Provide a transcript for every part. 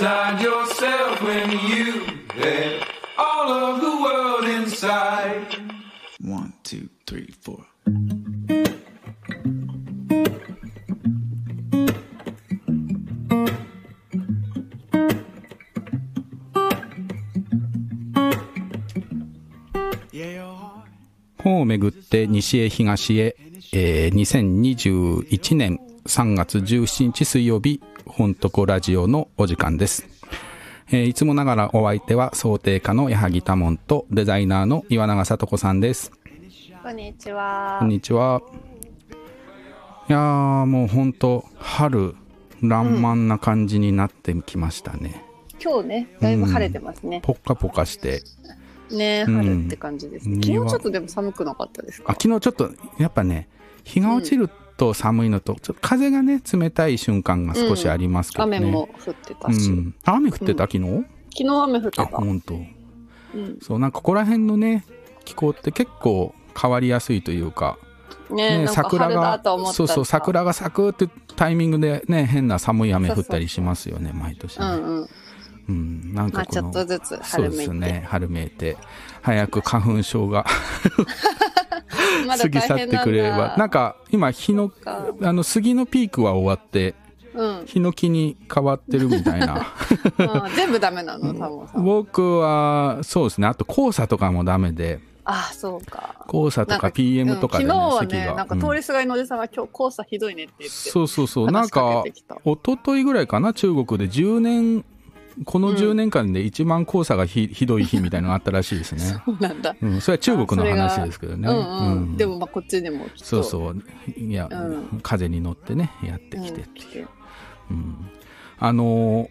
outside yourself when you had all of the world inside? One, two, three, four. 本をめぐって西へ東へ、えー、2021年3月17日水曜日、本とこラジオのお時間です。えーいつもながらお相手は想定家の矢作多門とデザイナーの岩永聡子さんです。こんにちはこん。にちは。いやーもう本当春、爛漫な感じになってきましたね。今日ね、だいぶ晴れてますね。ポッカポカして。ね、うん春って感じですね。うん昨日ちょっとでも寒くなかったですあか。昨日ちょっとやっぱね日が落ちると寒いのと、ちょっと風がね冷たい瞬間が少しありますけどね、雨も降ってたうし、ん、あ雨降ってた、昨日？昨日雨降ってあた。本当。うん、そうなんかここら辺のね気候って結構変わりやすいというか、ね、なんか桜がそうそう桜が咲くってタイミングでね変な寒い雨降ったりしますよね毎年ね、うんうん。うん、なんまあかこのちょっとずつそう春めいて。ですね春めいて。早く花粉症が 過ぎ去ってくれればだ。なんか今日のか。あの杉のピークは終わってうん、ヒノキに変わってるみたいな。うん全部ダメなの、タモさん。僕はそうですね。あと黄砂とかもダメで。あ、そうか。黄砂とか PM とかでねうん昨日は咳ね、が。なんかうん通りすがりのおじさんが今日黄砂ひどいねって言って。そうそうそう。なんかかけてきた。一昨日ぐらいかな中国で。10年この10年間で一番黄砂がひ,、ひどい日みたいなのがあったらしいですね、そうなんだ。うん、それは中国のあ話ですけどねうんうん。うんでもまあこっちでも。そうそういや、うん風に乗ってねやってうん。きて、来て。うんあの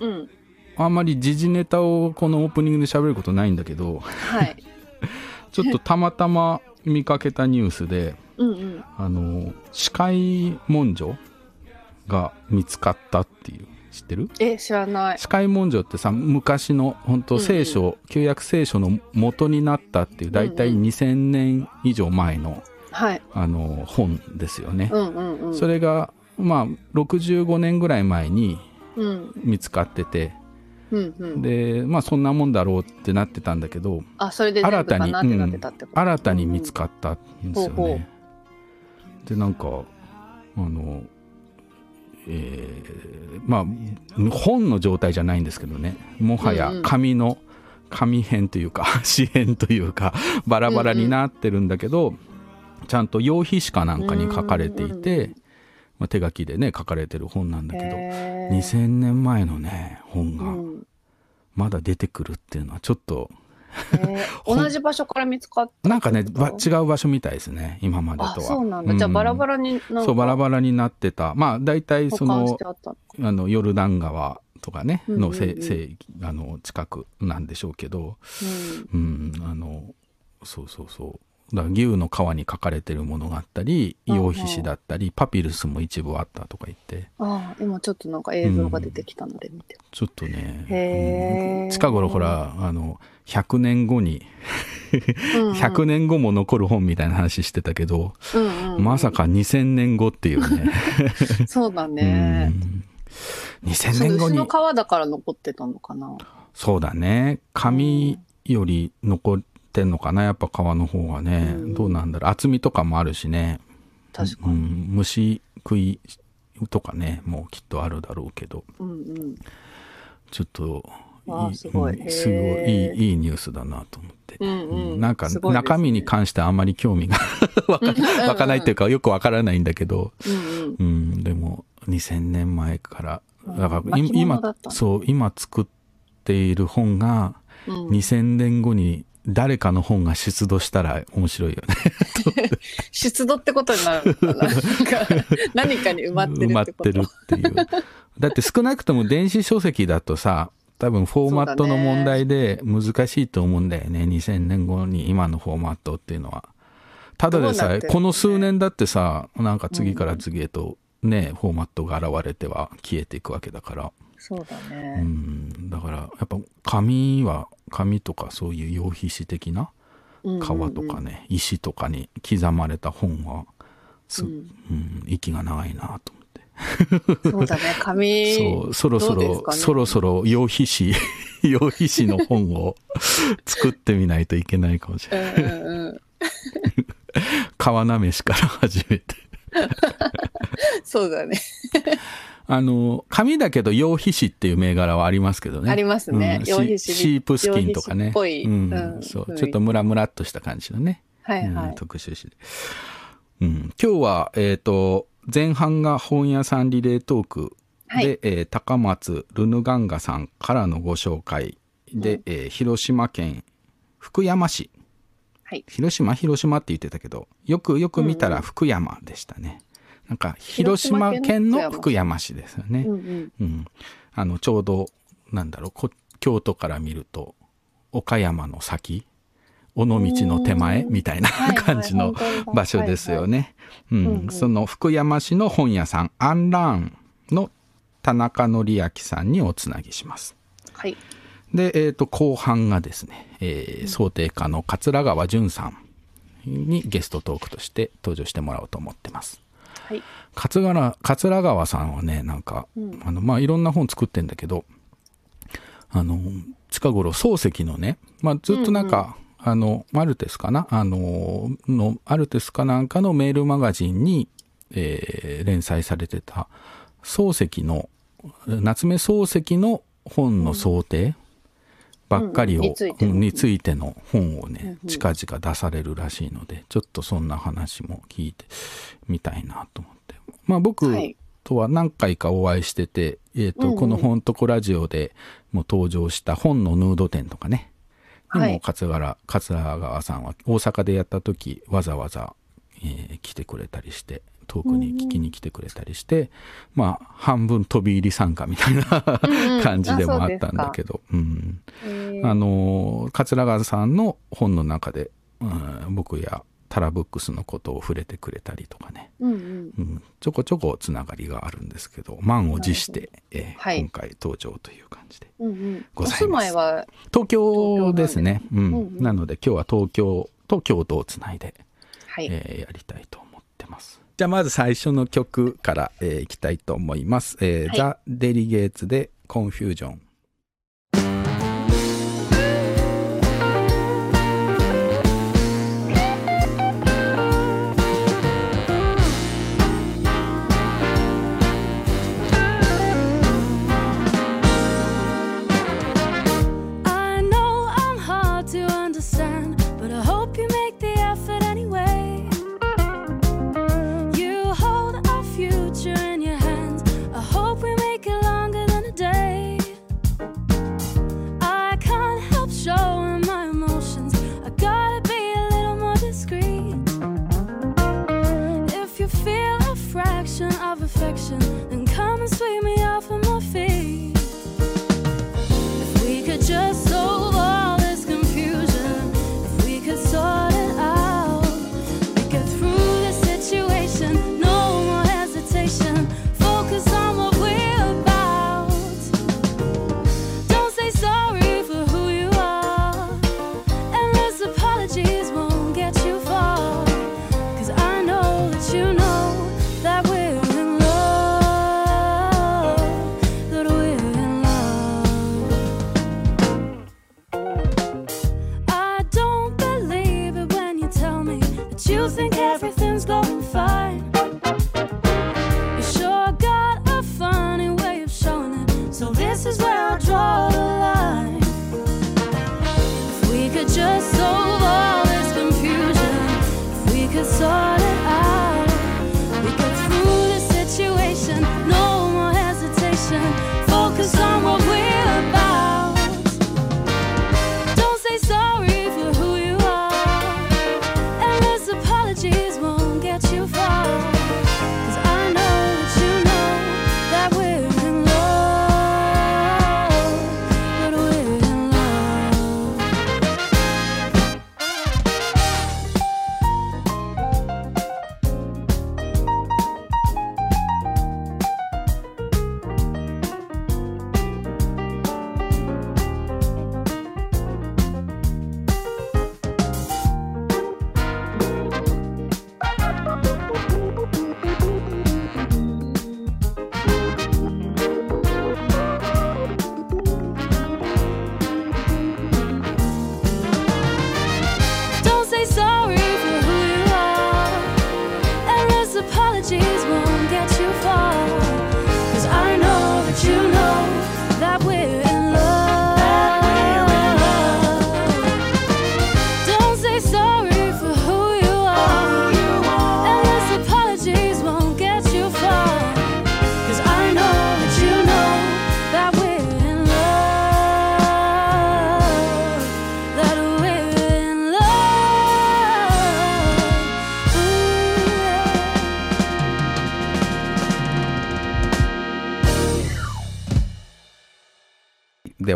ーうん。あんまり時事ネタをこのオープニングで喋ることないんだけどはい。ちょっとたまたま見かけたニュースでうんうん。あの司会文書が見つかったっていう知ってる？え、知らない。司会文書ってさ昔の本当聖書、旧約聖書の元になったっていう大体うんうん2000年以上前のはい。あの本ですよね、うんうんうん。それがまあ65年ぐらい前にうん。見つかっててうんうん。でまあそんなもんだろうってなってたんだけどあ、それで新たに、なってなってたってこと、新たに見つかったんですよね。ほうほでなんかあのえーまあ本の状態じゃないんですけどね。もはや紙の紙編というか 紙編というかバラバラになってるんだけど、ちゃんと用紙紙かなんかに書かれていて、うんまあ、手書きでね書かれてる本なんだけどへー。2000年前のね本がうん。まだ出てくるっていうのはちょっと同じ場所から見つかったなんかね違う場所みたいですね今までとは。あ、そうなんだ。じゃあバラバラにそうバラバラになってた。まあ大体そのあの？ヨルダン川とかねうんうんうん。のせせあの近くなんでしょうけど。うん。うんあのそうそうそうだ牛の皮に書かれてるものがあったりうんうん羊皮紙だったりパピルスも一部あったとか言って。ああ、今ちょっとなんか映像が出てきたので見て。ちょっとねうん。近頃ほらあの100年後にうんうん。100年後も残る本みたいな話してたけど、うんうんうん。まさか2000年後っていうね。そうだね。うん。2000そう年後に。牛の皮だから残ってたのかな。そうだね。紙より残ってんのかなやっぱ皮の方がね、うん。どうなんだろう。厚みとかもあるしね。う確かに。ん、虫食いとかねもうきっとあるだろうけど。うんうん。ちょっとあーすごい。うんすごいいいいいニュースだなと思って、うんうん。なんかすごいですね。中身に関してあんまり興味が わかわかないっていうかよくわからないんだけど、うんうん。うん、でも2000年前からだから今そう今作っている本がうん。2000年後に誰かの本が出土したら面白いよね。出土ってことになるのかな。何かに埋まってる埋まってるっていう。だって少なくとも電子書籍だとさ多分フォーマットの問題で難しいと思うんだよね。2000年後に今のフォーマットっていうのは。ただでさえどうなってるこの数年だってさなんか次から次へとね、フォーマットが現れては消えていくわけだからそうだうね。んだからやっぱ紙は紙とかそういう用皮紙的なうんうんうん皮とかね、石とかに刻まれた本はす、ううんん息が長いなと思ってそうだね、紙。そう、そろそろ、ね？そろそろ、羊皮紙、羊皮紙の本を 作ってみないといけないかもしれない。うんうんうん。川なめしから始めて。そうだね。あの、紙だけど羊皮紙っていう銘柄はありますけどね。ありますねうん羊皮紙シシープスキンとかね。っぽいうんうんそう。ちょっとムラムラっとした感じのね。うんはいはい。特殊紙で。うん、今日は、えっ、と、前半が本屋さんリレートークで、はいえー高松ルヌガンガさんからのご紹介で、えー広島県福山市。はい。広島広島って言ってたけど、よくよく見たら福山でしたね。なんか、広島県の福山市ですよね。うんうん。うん、あのちょうどなんだろうこ京都から見ると岡山の先尾道の手前みたいな感じの場所ですよね。その福山市の本屋さんアンラーンの田中則明さんにおつなぎします。はい。で、えー、と後半がですね、えー想定家の桂川淳さんにゲストトークとして登場してもらおうと思ってます。はい。桂川桂川さんはねなんか、うん。あのまあいろんな本作ってんだけどあの近頃漱石のね、まあ、ずっとなんか、あのマルテスかな？あののアルテスかなんかのメールマガジンに、えー連載されてた漱石の夏目漱石の本の想定ばっかりを、うんうんについて。の本をね、近々出されるらしいのでちょっとそんな話も聞いてみたいなと思って。まあ僕はい。とは何回かお会いしてて、えーとうんうん。この「本とこラジオ」でも登場した本のヌード展とかねにはい。も桂原桂川さんは大阪でやった時わざわざ、えー来てくれたりして遠くに聞きに来てくれたりして、まあ半分飛び入り参加みたいなうん感じでもあったんだけど、うん。えー。あの桂川さんの本の中で、うん僕やタラブックスのことを触れてくれたりとかね、うんうん。うん、ちょこちょこつながりがあるんですけど満を持して、えーはい。今回登場という感じでうんうん。ございます。お住まいは、東京ですね。うん。うんうん。なので今日は東京と京都をつないで、はい。えーやりたいと思ってますじゃあまず最初の曲から、えーいきたいと思います、えーはい。ザ・デリゲーツでコンフュージョン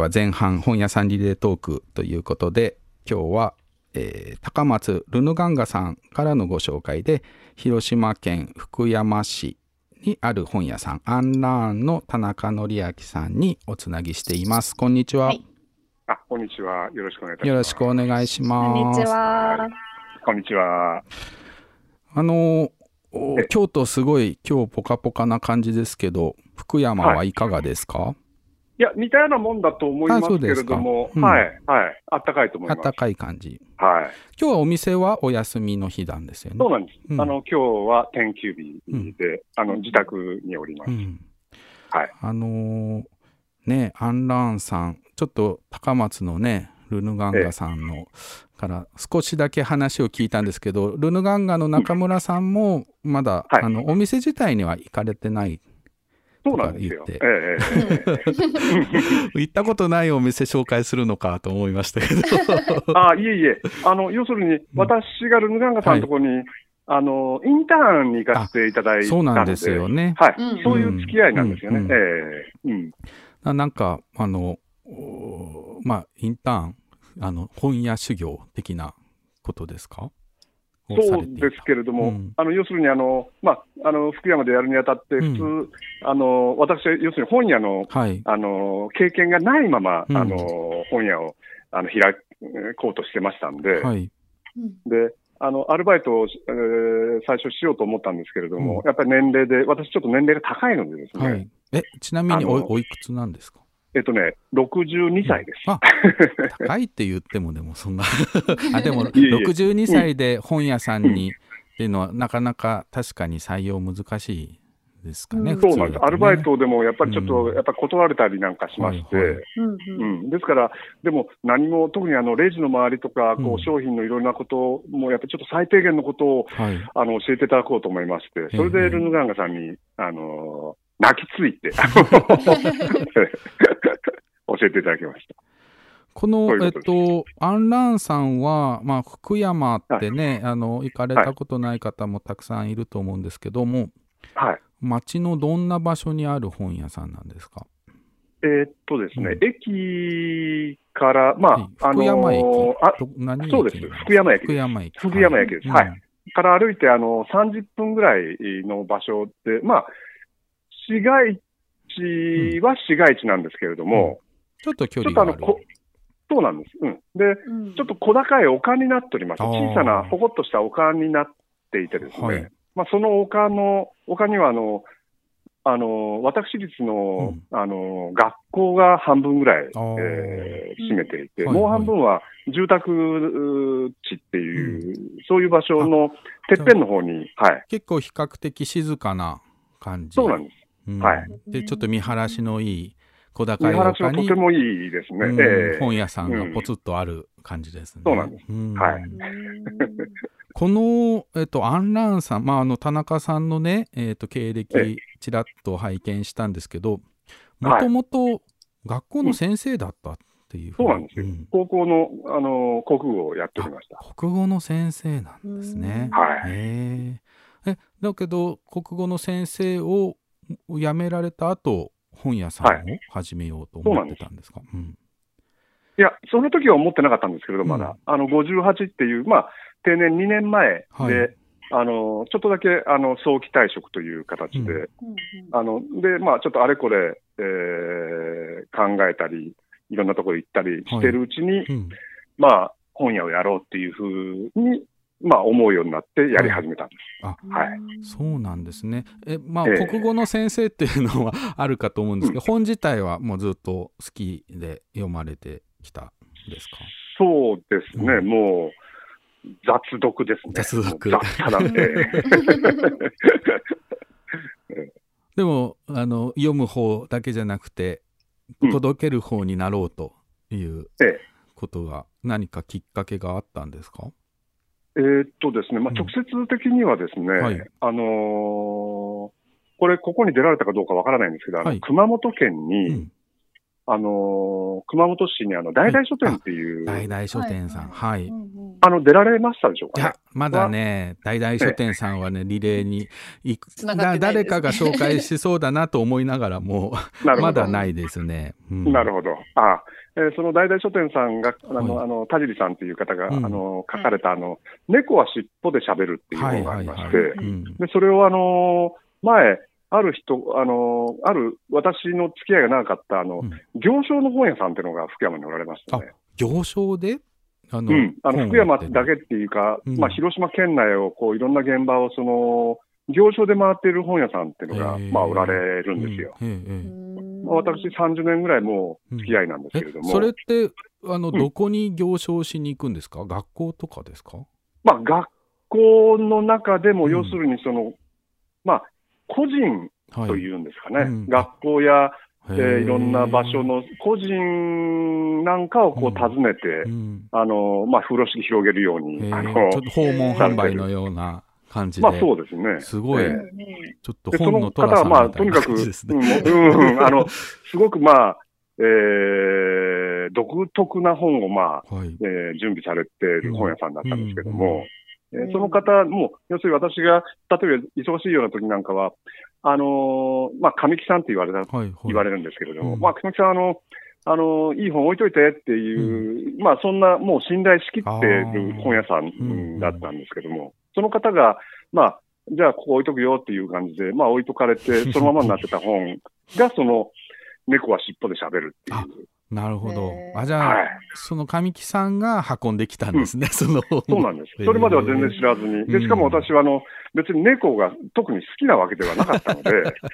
は前半本屋さんリレートークということで今日は、えー高松ルヌガンガさんからのご紹介で広島県福山市にある本屋さんアンラーンの田中則明さんにおつなぎしていますこんにちは、はいあ、こんにちは。よろしくお願いします。よろしくお願いしますこんにちは。こんにちは。あの京都すごい今日ポカポカな感じですけど福山はいかがですか、いや、似たようなもんだと思いますけれども、うんはい、はい。あったかいと思います。あったかい感じはい。今日はお店はお休みの日なんですよねそうなんです。うんあの、今日は天休日で、あの、自宅におります。うんはい。あのーねアンラーンさんちょっと高松のねルヌガンガさんのから少しだけ話を聞いたんですけどルヌガンガの中村さんもまだ、はいあのお店自体には行かれてないそうなんですよ。ええ 行ったことないお店紹介するのかと思いましたけど。え あ、いえいえ。あの、要するに、私がルヌガンガさんのところに、あの、インターンに行かせていただいたんで。そうなんですよね。はい、うん。そういう付き合いなんですよね。うんええ。うん。ななんかあのおまあインターンあの本屋修行的なことですか？そうですけれども、うん。あの要するにあの、まあ、あの福山でやるにあたって、うん。普通、あの私は要するに本屋のはい。あの経験がないまま、うん。あの本屋をあの開こうとしてましたんで、はい。であのアルバイトを、えー最初しようと思ったんですけれども、うん。やっぱり年齢で、私、ちょっと年齢が高いのでですね、はい。え、ちなみにおおいくつなんですか？えっとね、62歳です。あ、高いって言ってもでもそんな。あ、でもいえいえ。62歳で本屋さんにっていうのはなかなか確かに採用難しいですかね。うん。そうなんです、ね。アルバイトでもやっぱりちょっと、うん。やっぱ断られたりなんかしまして、ですから、でも何も、特にあのレジの周りとか、こう商品のいろんなことも、やっぱりちょっと最低限のことをはい。あの教えていただこうと思いまして、それええでルヌガンガさんに、あの泣きついて。教えていただきました。この、えっそういうことと、アンランさんは、まあ、福山ってね、あの、行かれたことない方もたくさんいると思うんですけども、はい。町のどんな場所にある本屋さんなんですか？えーっとですね、うん。駅から、まあ、はい。あ福山駅、のあど何駅そうです。福山駅です。福山駅。福山駅です。はい。から歩いてあの30分ぐらいの場所で、まあ、市街地は市街地なんですけれども、ちょっと距ちょ離がある。っとあのこ、そうなんです。うん。で、うんちょっと小高い丘になっておりまして、あー小さな、ぽこっとした丘になっていてですね、はいまあ、その丘の、丘にはあの、あの、私立の、あの、学校が半分ぐらい、えー占めていて、うんもう半分は住宅う地っていう、そういう場所のてっぺんの方に、はい。結構比較的静かな感じ。そうなんです。うん。はい。で、ちょっと見晴らしのいい小高い丘にはとてもいいですね。うんええ。本屋さんがポツッとある感じですね。そうなんです。んはい。この、えっと、アンラーンさん、まあ、あの田中さんのね、えっと、経え歴、ちらっと拝見したんですけど、もはい。ともと学校の先生だったっていうふそうなんですよ。ん。高校の、あの、国語をやっておりました。国語の先生なんですね。はい。え、だけど、国語の先生を辞められた後、本屋さんをは始めようと思ってたんですか、うんいや、その時は思ってなかったんですけれど、まうん。だ。あの、58っていう、まあ、定年2年前で、はい。あの、ちょっとだけ、あの、早期退職という形で、うあの、で、まあ、ちょっとあれこれ、えー考えたり、いろんなところ行ったりしてるうちに、うん。まあ、本屋をやろうっていうふうに、まあ、思うようになってやり始めたんです。はい。そうなんですね。え、まあ、ええ。国語の先生っていうのはあるかと思うんですけど、本自体はもうずっと好きで読まれてきたんですか？そうですね、うん。もう、雑読ですね。雑読。雑多なんで。でも、あの、読む方だけじゃなくて、うん。届ける方になろうというええ。ことが何かきっかけがあったんですか？えーっとですね、まあ、うん。直接的にはですね、はい。あのーこれ、ここに出られたかどうかわからないんですけど、はい。熊本県に、うんあのー熊本市にあの、大々書店っていう、大々書店さん。はい。あの、出られましたでしょうかね？や。、まだね、大々書店さんはね、リレーに行く、誰かが紹介しそうだなと思いながらも。まだないですね。うんなるほど。あえーその大々書店さんが、あの、はいあの、田尻さんという方が、うんあの、書かれた、あの、猫は尻尾で喋るっていう本がありまして、はいはいはいうんで、それをあの、前、ある人、あの、ある、私の付き合いが長かった、あの、うん。行商の本屋さんっていうのが福山におられましたね。行商で？あの、うん。あの、福山だけ。けっていうか、うん。まあ、広島県内を、こう、いろんな現場を、その、行商で回っている本屋さんっていうのが、まあ、おられるんですよ。うん。ええええまあ、私30年ぐらいもう付き合いなんですけれども、えそれって、あの、うん。どこに行商しに行くんですか？学校とかですか？まあ、学校の中でも、うん。要するにその、まあ、個人はい。というんですかね、うん学校や、へえーいろんな場所の個人なんかをこう訪ねて、うんあのまあ、風呂敷広げるように、あのちょっと訪問販売のような感じで。まあそうですね。すごいええちょっと本の寅さん方は、まあ、みたいなとにかく。うんうんあの、すごくまあ、えー独特な本をまあ、はい。えー準備されている本屋さんだったんですけども、えーうんその方も、要するに私が、例えば忙しいような時なんかは、あのーまあ、神木さんって言われた、はい。はい。言われるんですけれども、うんまあ、神木さん、あの、あの、いい本置いといてっていう、まあ、そんな、もう信頼しきってる本屋さんだったんですけども、その方が、まあ、じゃあ、ここ置いとくよっていう感じで、まあ、置いとかれて、そのままになってた本が、その、猫は尻尾で喋るっていう。なるほど。あ、じゃあ、はい。その神木さんが運んできたんですね、その本。そうなんです。それまでは全然知らずに。で、しかも私は、あの、別に猫が特に好きなわけではなかったので、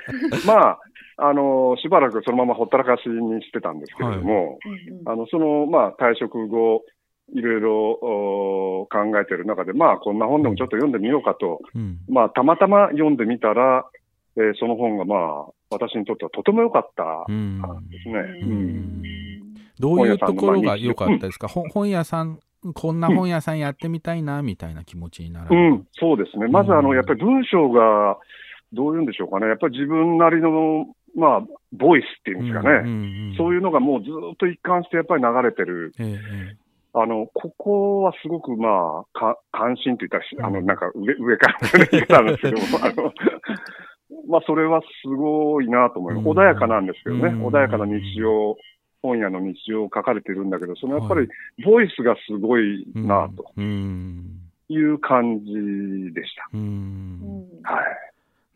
まあ、あの、しばらくそのままほったらかしにしてたんですけれども、うんうん。あの、その、まあ、退職後、いろいろお考えてる中で、まあ、こんな本でもちょっと読んでみようかと、うん。まあ、たまたま読んでみたら、えーその本が、まあ、私にとってはとても良かったうん。ですね。ううんんどういうところが良かったですか、ほ本屋さん、こんな本屋さんやってみたいな、みたいな気持ちになられたうん、そうですね。まず、あの、うんやっぱり文章が、どういうんでしょうかね。やっぱり自分なりの、まあ、ボイスっていうんですかね。ねそういうのがもうずっと一貫してやっぱり流れてる。えええあの、ここはすごくまあ、か関心と言ったらし、あの、うんなんか上、上からの言い方なんですけども、あの、まあ、それはすごいなと思います。うん穏やかなんですけどね。うん穏やかな日常、本屋の日常を書かれてるんだけど、そのやっぱり、ボイスがすごいえなとうん。いう感じでした。は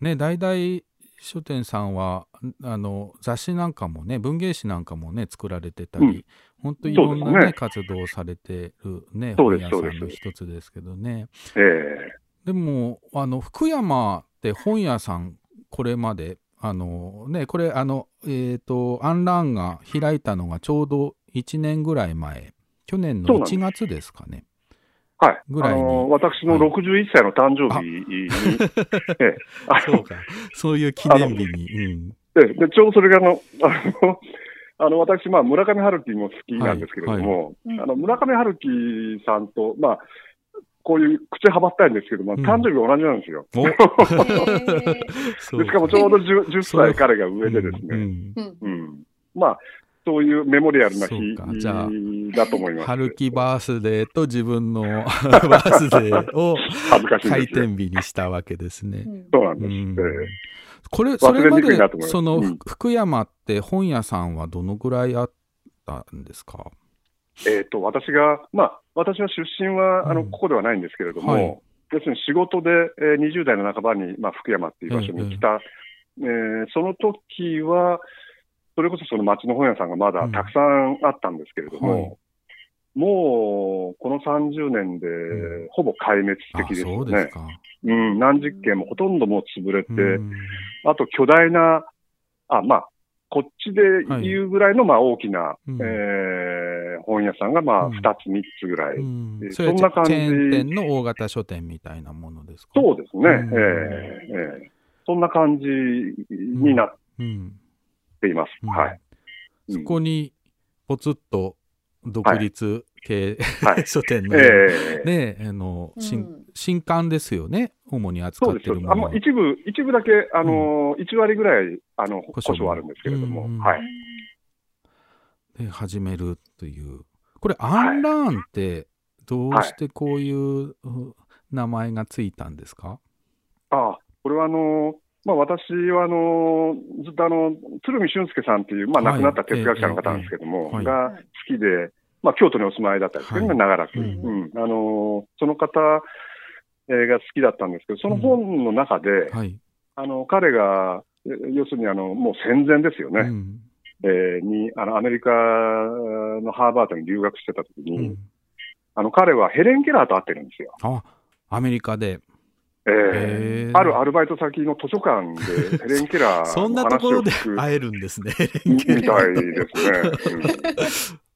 い。ね、大々書店さんは、あの、雑誌なんかもね、文芸誌なんかもね、作られてたり、うん本当いろんなね、ね活動をされてるね、そうです本屋さんの一つですけどね。ええでも、あの、福山って本屋さん、これまで、あのね、これ、あの、えっ、と、アンランが開いたのがちょうど1年ぐらい前、去年のそうなんです1月ですかね。はい。ぐらいにあの、私のはい61歳の誕生日に、ええ、そうか。そういう記念日に。うん。でで、ちょうどそれがあの、あの、あの私、まあ、村上春樹も好きなんですけれども、はいはいあの、村上春樹さんと、まあ、こういう口はばったいんですけども、うん。誕生日同じなんですよ。しかもちょうど 10, 10それ歳彼が上でですね、うん。うん。うん。まあ、そういうメモリアルな日だと思います。春樹バースデーと自分の バースデーを回。転日にしたわけですね。そうなんです。これ、それまでその、うん。福山って本屋さんはどのぐらいあったんですか？えっ、と、私が、まあ、私は出身は、あの、うんここではないんですけれども、はい。要するに仕事で、えー20代の半ばに、まあ、福山っていう場所に来た、えーその時は、それこそその町の本屋さんがまだうん。たくさんあったんですけれども、はい。もう、この30年でう、ほぼ壊滅あ的ですよね。そうん、何十件もほとんどもう潰れて、うん。あと巨大な、あ、まあ、こっちで言うぐらいの、まあ、大きな、うん。えー本屋さんが、まあ、うん。2つ、3つぐらい。うん。えそんな感じ。チェーン店の大型書店みたいなものですか？そうですね、うん。ええええそんな感じになっうん。ています。うん。はい。そこに、ぽつっと独立系、はい。書店の、ええ。ね、あの、新うん。新刊ですよね、主に扱ってる。ものは。あの一部、一部だけ、あの、1割ぐらい、あの、故障はあるんですけれども、うんはい。で始めるという。これ、アンラーンって、どうしてこういうう名前がついたんですか？ああ、これはあの、まあ、私はあの、ずっとあの、鶴見俊介さんっていう、まあ、はい亡くなった哲学者の方なんですけども、ええええが好きで、まあ、京都にお住まいだったんですけどね、はい長らく、ううんんあの。その方えーが好きだったんですけど、その本の中で、はい。あの、彼が、え要するにあの、もう戦前ですよね、うんえーに、あの、アメリカのハーバードに留学してた時うに、んあの、彼はヘレン・ケラーと会ってるんですよ。あ、アメリカで。えへーーあるアルバイト先の図書館でヘレン・ケラーそんのなところで会えるんですね。みたいですね。うん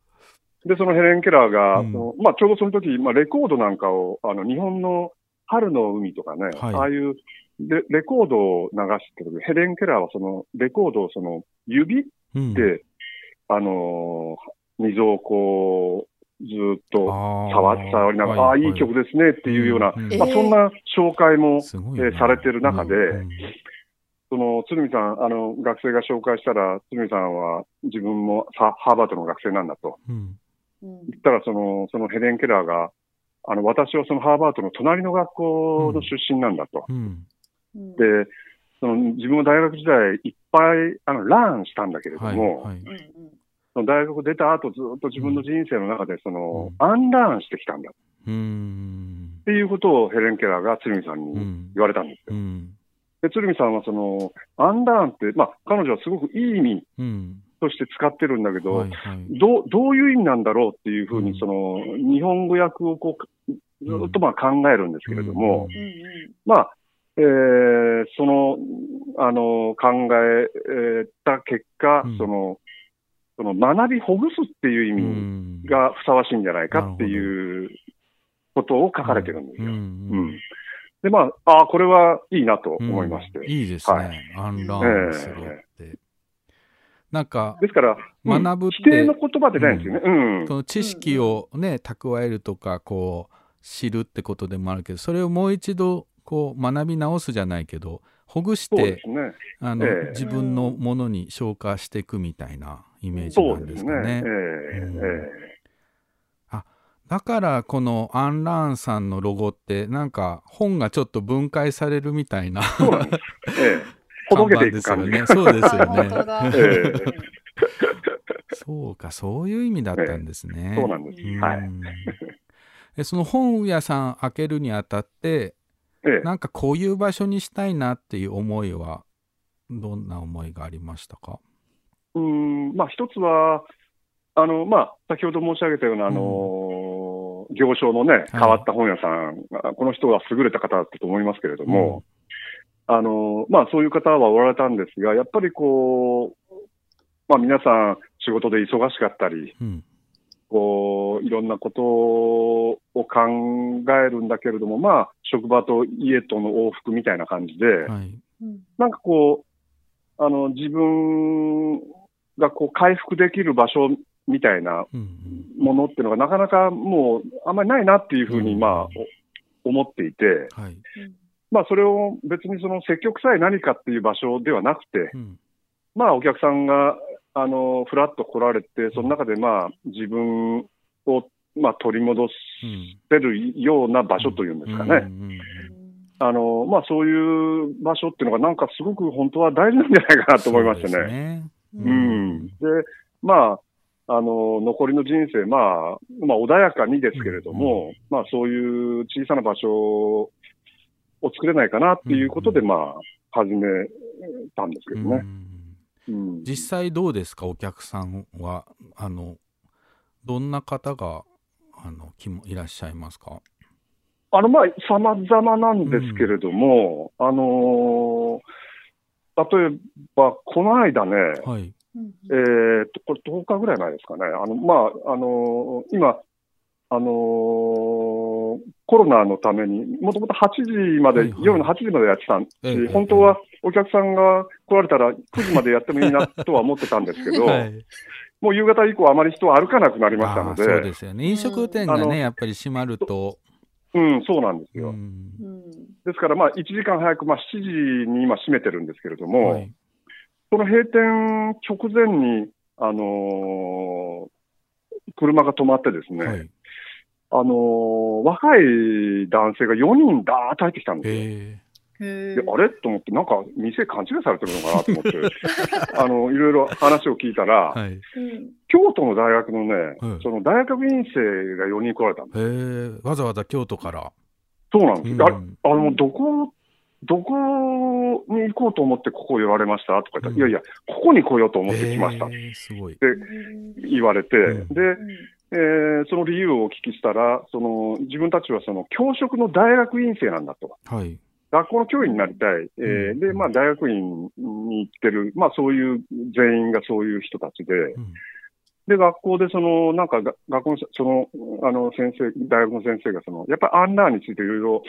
で、そのヘレン・ケラーが、うん。そのまあ、ちょうどその時、まあ、レコードなんかを、あの、日本の春の海とかね、はい。ああいうレレコードを流してる時、ヘレン・ケラーはそのレコードをその指うん。で、あのー、溝をこう、ずっとあー。触触りながら、ああ、いい曲ですねっていうような、うん。まあ、そんな紹介も、えーされてる中でうん。その、鶴見さん、あの、学生が紹介したら、鶴見さんは自分もハハーバードの学生なんだと。うんうん言ったら、その、そのヘレン・ケラーが、あの、私はそのハーバードの隣の学校の出身なんだと。うん。うん。で、その自分は大学時代いっぱい、あの、ランしたんだけれどはいも、はい。うんうん。その大学出た後ずっと自分の人生の中で、その、うん。アンラーンしてきたんだ。っうん。ていうことをヘレン・ケラーが鶴見さんうにん。言われたんですよ。うん。で、鶴見さんはその、アンラーンって、まあ、彼女はすごくいい意味うんとして使ってるんだけど、はいはい。どう、どういう意味なんだろうっていうふううん。に、その、日本語訳をこう、ずっとまあ考えるんですけれども、うんうん。うんまあ、えーその、あの、考ええーた結果、うん。その、その学びほぐすっていう意う味ん。がふさわしいんじゃないかっていうことを書かれてるんですよ。ううん。ん。で、まあ、ああ、これはいいなと思いまして。うん。いいですね、はい。アンラーンするって。なんか、ですから、うん学ぶって否定の言葉でないんですよね。うん。その知識をね、蓄えるとか、こう、知るってことでもあるけど、それをもう一度、こう、学び直すじゃないけど、ほぐしてね。あの、ええ自分のものに消化していくみたいなイメージなんですすかね。だから、このアンラーンさんのロゴって、なんか、本がちょっと分解されるみたいな。えそうなんです。ええほどけていく感じ。看板ですよね。そうですよね。そうか、そういう意味だったんですね。そうなんです。はい。うんえその本屋さん開けるにあたって、ええなんかこういう場所にしたいなっていう思いは、どんな思いがありましたか？うーん、まあ一つは、あの、まあ、先ほど申し上げたような、あの、行商のね、変わった本屋さん、この人は優れた方だったと思いますけれども、あの、まあそういう方はおられたんですが、やっぱりこう、まあ皆さん仕事で忙しかったり、うん。こう、いろんなことを考えるんだけれども、まあ、職場と家との往復みたいな感じで、はい。うんなんかこう、あの、自分がこう回復できる場所みたいなうんものっていうのがなかなかもうあんまりないなっていうふうに、うんまあ、お思っていて、うん。はい。まあそれを別にその積極さえ何かっていう場所ではなくて、うん。まあお客さんが、あの、ふらっと来られて、その中でまあ自分を、まあ取り戻うん。せるような場所というんですかね。うんうんあの、まあそういう場所っていうのがなんかすごく本当は大事なんじゃないかなと思いましてそうですね。ね。ううん。で、まあ、あの、残りの人生、まあ、まあ穏やかにですけれども、まあそういう小さな場所を作れないかなっていうことで、うんまあ、始めたんですけどね。うん。うん。実際どうですかお客さんは？あのどんな方があのきもいらっしゃいますか？あの、まあ、様々なんですけれども、あのー例えば、この間ね、はい。うんえーっと、これ10日ぐらい前ですかね。あの、まあ、あのー今、あのーコロナのために、もともと8時まで、はいはい。夜の8時までやってたんええし、本当はお客さんが来られたら9時までやってもいいなとは思ってたんですけど、はい。もう夕方以降あまり人は歩かなくなりましたので、そうですよね。飲食店がねやっぱり閉まると、うん、そうなんですよ。うん。うんですから、まあ、1時間早く、まあ、7時に今閉めてるんですけれども、はい。その閉店直前に、あのー車が止まってですね、はい。あのー若い男性が4人だーっと入ってきたんですよ。であれ？と思って、なんか店勘違いされてるのかなと思って、あの、いろいろ話を聞いたら、え。はい。京都の大学のね、はいその大学院生が4人来られたんです。え。わざわざ京都から。そうなんですよ。あれうんあの、どこ、どこに行こうと思ってここ言われました？とか言ったら、うんいやいや、ここに来ようと思って来ました。すごい。言われて、うんで、えーその理由をお聞きしたら、その自分たちはその教職の大学院生なんだと。はい。学校の教員になりたい。えーうんで、まあ大学院に行ってる、まあそういう、全員がそういう人たちで、うんで、学校でその、なんかが、学校の、その、あの、先生、大学の先生がその、やっぱりアンラーについていろいろ、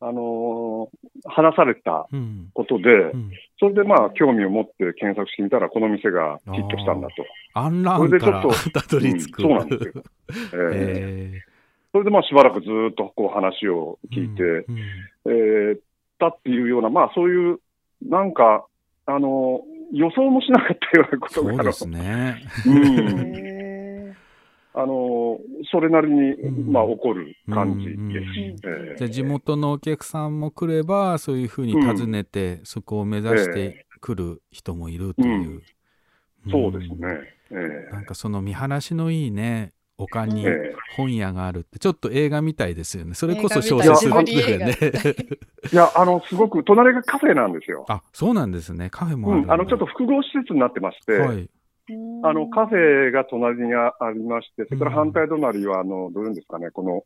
あのー話されたうん。ことで、うん。それでまあ、興味を持って検索してみたら、この店がヒットしたんだと。アンラーンからそれでちょったどり着く。うんそうなんですよ。えーへそれでまあ、しばらくずっとこう話をえ聞いて、うんえーたっていうような、まあ、そういう、なんか、あの予想もしなかったようなことが、そうですね。うん、へあのそれなりに、うんまあ、起こる感じです。うんうんえーじゃあ地元のお客さんも来れば、そういうふうに訪ねて、そこを目指してくる人もいるという。そうですね。えうんなんかその見晴らしのいいね、丘にええ本屋があるって、ちょっと映画みたいですよね。それこそ映小説だよね。いや、あの、すごく、隣がカフェなんですよ。あ、そうなんですね。カフェもあるあの、ちょっと複合施設になってまして、はい。あの、カフェが隣にあありまして、それから反対隣は、あの、どういうんですかね、この、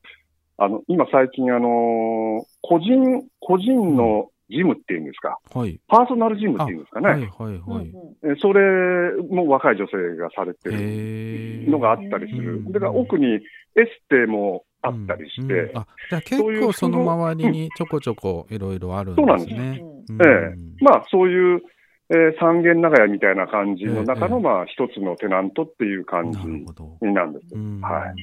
あの、今最近、あの、個人、個人のジムっていうんですか、はい。パーソナルジムっていうんですかね。はいはいはい。えそれも若い女性がされてる。のがあったりする。うんだから奥にエステもあったりして、うんうんあ、じゃあ結構その周りにちょこちょこいろいろあるんそうなんですですね。うんええまあそういう、えー三軒長屋みたいな感じの中の、ええまあ一つのテナントっていう感じなんです。うん。はい。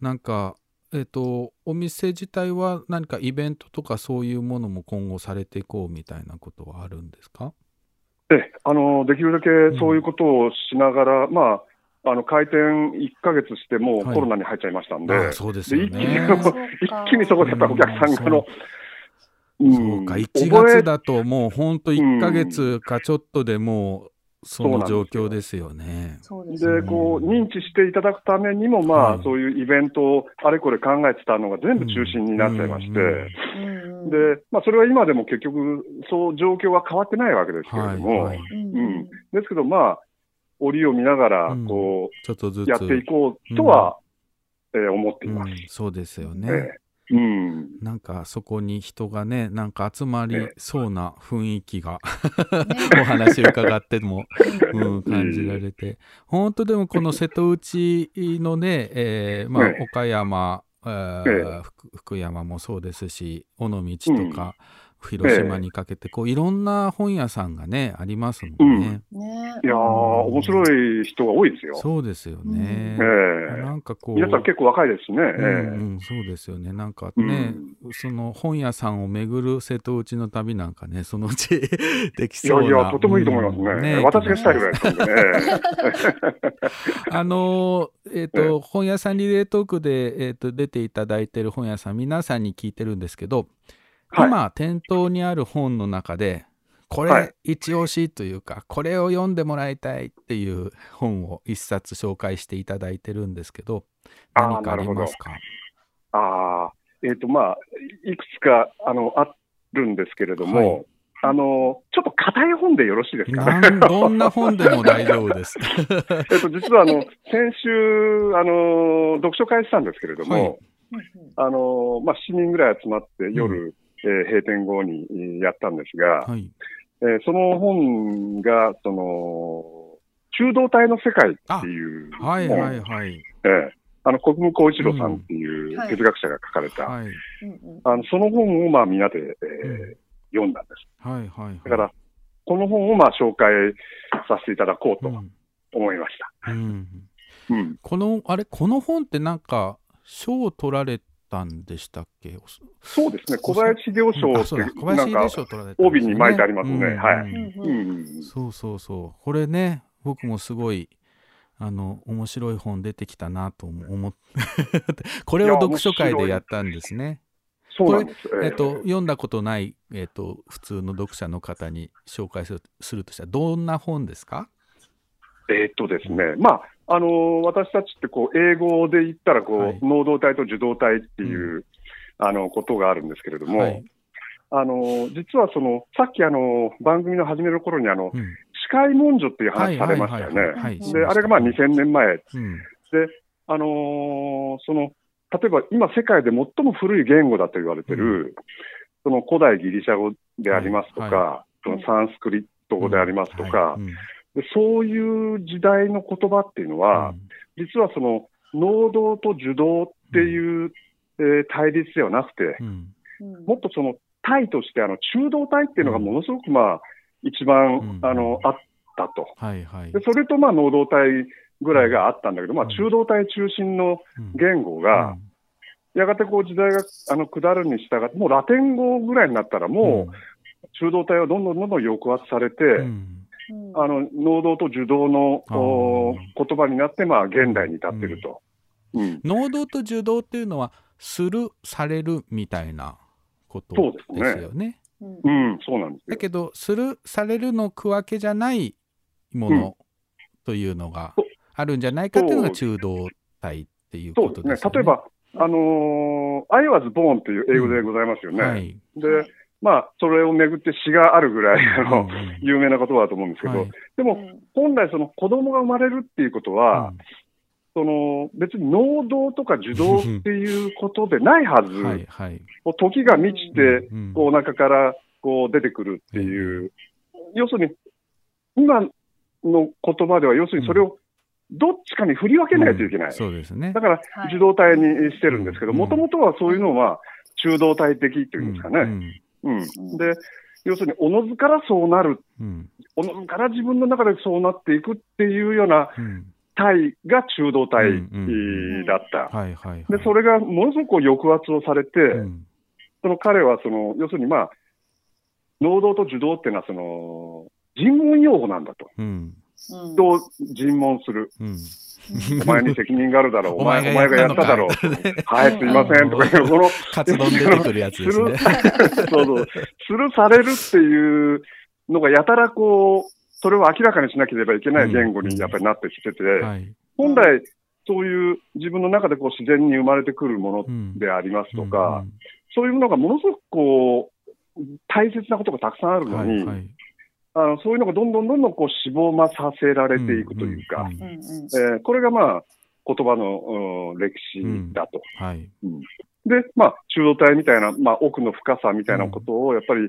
なんか、えっ、と、お店自体は何かイベントとかそういうものも今後されていこうみたいなことはあるんですか？ええ、あの、できるだけそういうことをしながら、まあ、あの、開店1ヶ月してもうはい。コロナに入っちゃいましたんで、あそうですよで一気 一気にそこでやっぱりお客さんがあの、そうか、1覚え月だともう本当1ヶ月かちょっとでもうその状況ですよね。でこう、認知していただくためにも、まあ、はいそういうイベントをあれこれ考えてたのが全部中心になっちゃいまして、うんうんうん。うん、で、まあ、それは今でも結局、そう状況は変わってないわけですけれども、はいはい。うんうん。ですけど、まあ、折を見ながらうん、こちょっとずう、つ。やっていこうとは、えー思っています。うん。そうですよね。ええうん。なんかそこに人がね、なんか集まりそうな雰囲気が、ねお話伺っても、うん、感じられて。本当でもこの瀬戸内のね、えーまあええ、岡山、えーえ福福山もそうですし、尾道とか、広島にかけて、こういろんな本屋さんがね、ありますもんね。ねいやー、面白い人が多いですよ。そうですよね。ええなんかこう、皆さん結構若いですしね。ええうんうん、そうですよね。なんかね、その本屋さんを巡る瀬戸内の旅なんかね、そのうち できいそうな。やいや、とてもいいと思いますうんね。私がしたいぐらいですね。あのーえっ、と、本屋さんリレートークで、えっ、と、出ていただいてる本屋さん、皆さんに聞いてるんですけど、はい。今、店頭にある本の中で、これ、はい。一押しというか、これを読んでもらいたいっていう本を一冊紹介していただいてるんですけど、何かありますか？ああ、えっ、と、まあ、いくつか、あの、あるんですけれども、はい。あの、ちょっと硬い本でよろしいですか？なん どんな本でも大丈夫です。えっと、実は、あの、先週、あの、読書会したんですけれども、はい。あの、まあ、7人ぐらい集まって夜、えー閉店後にえーやったんですが、はい。えーその本が、その、中道体の世界っていう本、はいはいはい。えーあの、国分光一郎さんっていんはいう哲学者が書かれた、はい。うんうんあのその本をまあみんなで、えーうん読んだんです。はいはい。だから、この本をまあ紹介させていただこうとうん思いました。うんうん。この、あれ、この本ってなんか、賞を取られたんでしたっけ？そうですね、小林秀夫って、なん。か小林秀、賞取られね、帯に巻いてありますね。うんはい。うんうん。そうそうそう。これね、僕もすごい、あの、面白い本出てきたなと思って、これを読書会でやったんですね。そう。えっと、読んだことない、えっと、普通の読者の方に紹介するするとしたら、どんな本ですか？えーっとですね、まあ、あのー私たちってこう、英語で言ったらこう、はい。能動体と受動体っていう、あの、ことがあるんですけれども、はい。あのー実はその、さっきあの、番組の始める頃にあの、うん。視界文書っていうはい話されましたよね。で、あれがまあ2000年前。うん。あのーその、例えば今世界で最も古い言語だと言われてる、その古代ギリシャ語でありますとか、はそのサンスクリット語でありますとか、そういう時代の言葉っていうのは、実はその能動と受動っていう、えー対立ではなくて、うん。うんもっとその体としてあの中動体っていうのがものすごくまあ一番、うん。あのあったと。はいはい。でそれとまあ能動体ぐらいがあったんだけど、まあうん。中動体中心のうん。言語が、やがてこう時代があの下るに従って、もうラテン語ぐらいになったらもう中動体はどんどんどんどん抑圧されて、うんうんあの、能動と受動の言葉になって、まあ、現代に至ってると。うん。能動と受動っていうのはするされるみたいなことですよね。うんうん、そうなんですよ。だけどするされるの区分けじゃないものというのがあるんじゃないかっていうのが中動体っていうことですよね。ですね。例えば、あのー、I was born っていう英語でございますよね。はい。で、まあ、それをめぐって詩があるぐらい、あの、有名な言葉だと思うんですけど、はい。でも、うん。本来その子供が生まれるっていうことは、その別に能動とか受動っていうことでないはず、う んはい。はい。時が満ちて、うんこうお腹からこう出てくるっていう、要するに、今の言葉では、要するにそれをどっちかに振り分けないといけない。うんそうですね。だ。からはい。受動体にしてるんですけど、うんもともとはそういうのは中動体的っていうんですかね。うんうん。で、要するに、おのずからそうなる、うんおのずから自分の中でそうなっていくっていうようなうん体が中動体だった。はいはいはい。で、それがものすごく抑圧をされて、うんその彼はその、要するにまあ、能動と受動っていうのはその、尋問用語なんだと。うんうん人を尋問する。うん お前に責任があるだろう。おお前前お前がやっただろう。はい、すいません。とかいう、この、カツ丼出てくるやつですね。そうそう。スルーされるっていうのがやたらこう、それを明らかにしなければいけない言語にやっぱりなってきてて、はい。本来、そういう自分の中でこう自然に生まれてくるものうんでありますとうか、んそういうものがものすごくこう、大切なことがたくさんあるのに、はいはいあのそういうのがどんどんどんどんこうしぼまさせられていくというか、これがまあ、言葉の、うん歴史だと。はい。で、まあ、中道体みたいな、まあ、奥の深さみたいなことを、やっぱり、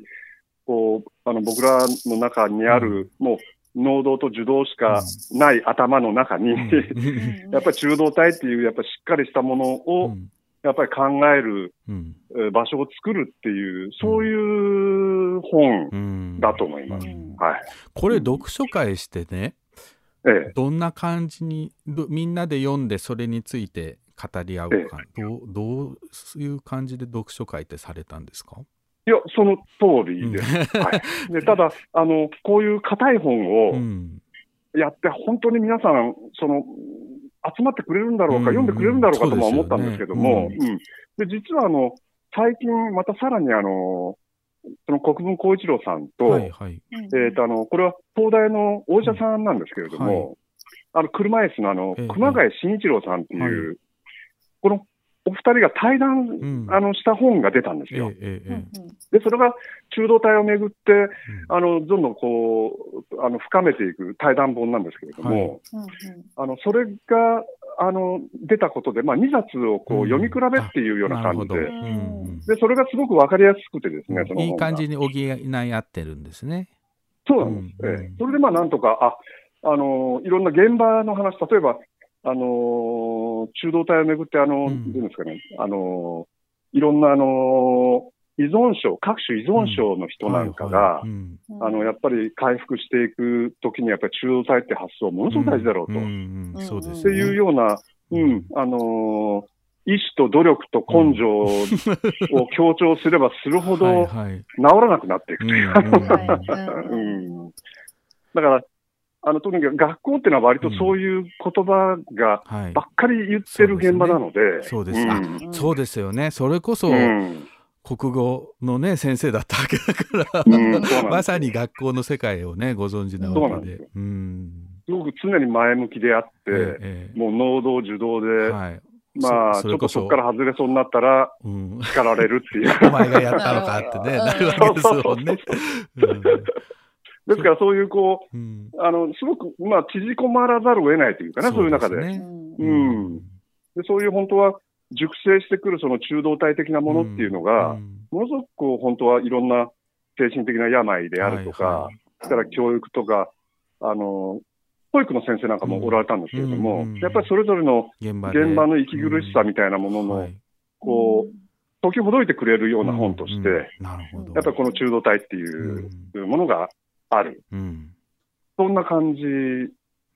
こう、あの、僕らの中にある、もう、能動と受動しかない頭の中に、うん。やっぱり中道体っていう、やっぱりしっかりしたものを、やっぱり考える場所を作るっていう、そういう本うんだと思います。うんはい。これ読書会してね、ええ。どんな感じにどみんなで読んでそれについて語り合うか、どうどういう感じで読書会ってされたんですか、いや、その通りです。はい。で、ただ、あの、こういう硬い本をうんやって、本当に皆さん、その、集まってくれるんだろうか、うん読んでくれるんだろうかとも思ったんですけども、ううんで、実はあの、最近またさらにあの、その国分光一郎さんと、はいはい。えっ、と、あの、これは東大のお医者さんなん。ですけれども、はいあの、車椅子のあの、ええ熊谷慎一郎さんっていう、はこのお二人が対談、うん。あの、した本が出たんですええよ。え。ええで、それが中道体をめぐって、あの、どんどんこう、あの、深めていく対談本なんですけれども、はあの、それが、あの、出たことで、まあ、2冊をこう、うん。読み比べっていうような感じで、うんで、それがすごくわかりやすくてですね、そのいい感じに補い合ってるんですね。そうなんです。うんええ。それでまあなんとか、あ、あのーいろんな現場の話、例えば、あのー中道体をめぐって、あのーうん。どうですかね、あのーいろんな、あのー依存症、各種依存症の人なんかが、あの、やっぱり回復していくときに、やっぱり中道体って発想、ものすごく大事だろうと。そうですていうような、うん、あのー意志と努力と根性を強調すればするほ はいどはい。治らなくなっていくという。だから、あの、とにかく学校っていうのは割とそういう言葉がはい。ばっかり言ってる現場なので。そうですんあそうですよね。それこそうん。国語のね先生だったわけだから、まさに学校の世界をねご存知なわけで。なんですよ。うん。すごく常に前向きであって、ええもう能動受動で、はい。まあ、ちょっとそそこから外れそうになったら、うん。叱られるっていう。お前がやったのかってね、なるわけですもんね。ですから、そういう、こうん。う、あの、すごく、まあ、縮こまらざるを得ないというかね、そういう中で。すううん。でそういう本当は、熟成してくるその中道体的なものっていうのが、うん。ものすごくこう、本当はいろんな精神的な病であるとか、はいはい。から教育とか、あの、保育の先生なんかもおられたんですけれども、うんうんやっぱりそれぞれの現場の息苦しさみたいなものの、はい。こう、解きほどいてくれるような本として。やっぱりこの中道体っていうものがある。うんそんな感じ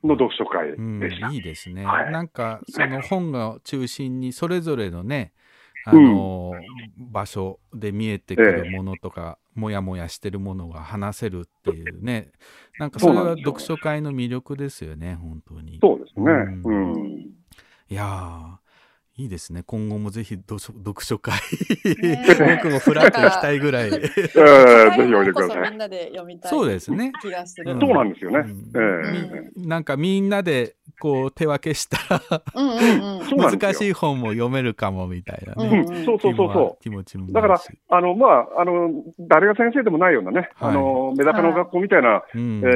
の読書会うんでした。いいですね。はいなんか その本が中心にそれぞれのね、あの場所で見えてくるものとか、もやもやしてるものが話せるっていうね、なんかそれは読書会の魅力ですよね、本当に。そうですね。ううん。いやーいいですね。今後もぜひ読書 読書会、ね僕もフラッと行きたいぐらい。えーぜひおいでください。みんなで読みたいそうですね。気がする。うんそうなんですよね。なんかみんなでこう手分けしたうんうんうん。難しい本も読めるかもみたいなうね。うんん、そうそうそうそ気持ちもう。だから、あの、まあ、あの、誰が先生でもないようなね、はいあの、メダカの学校みたいな、うんえ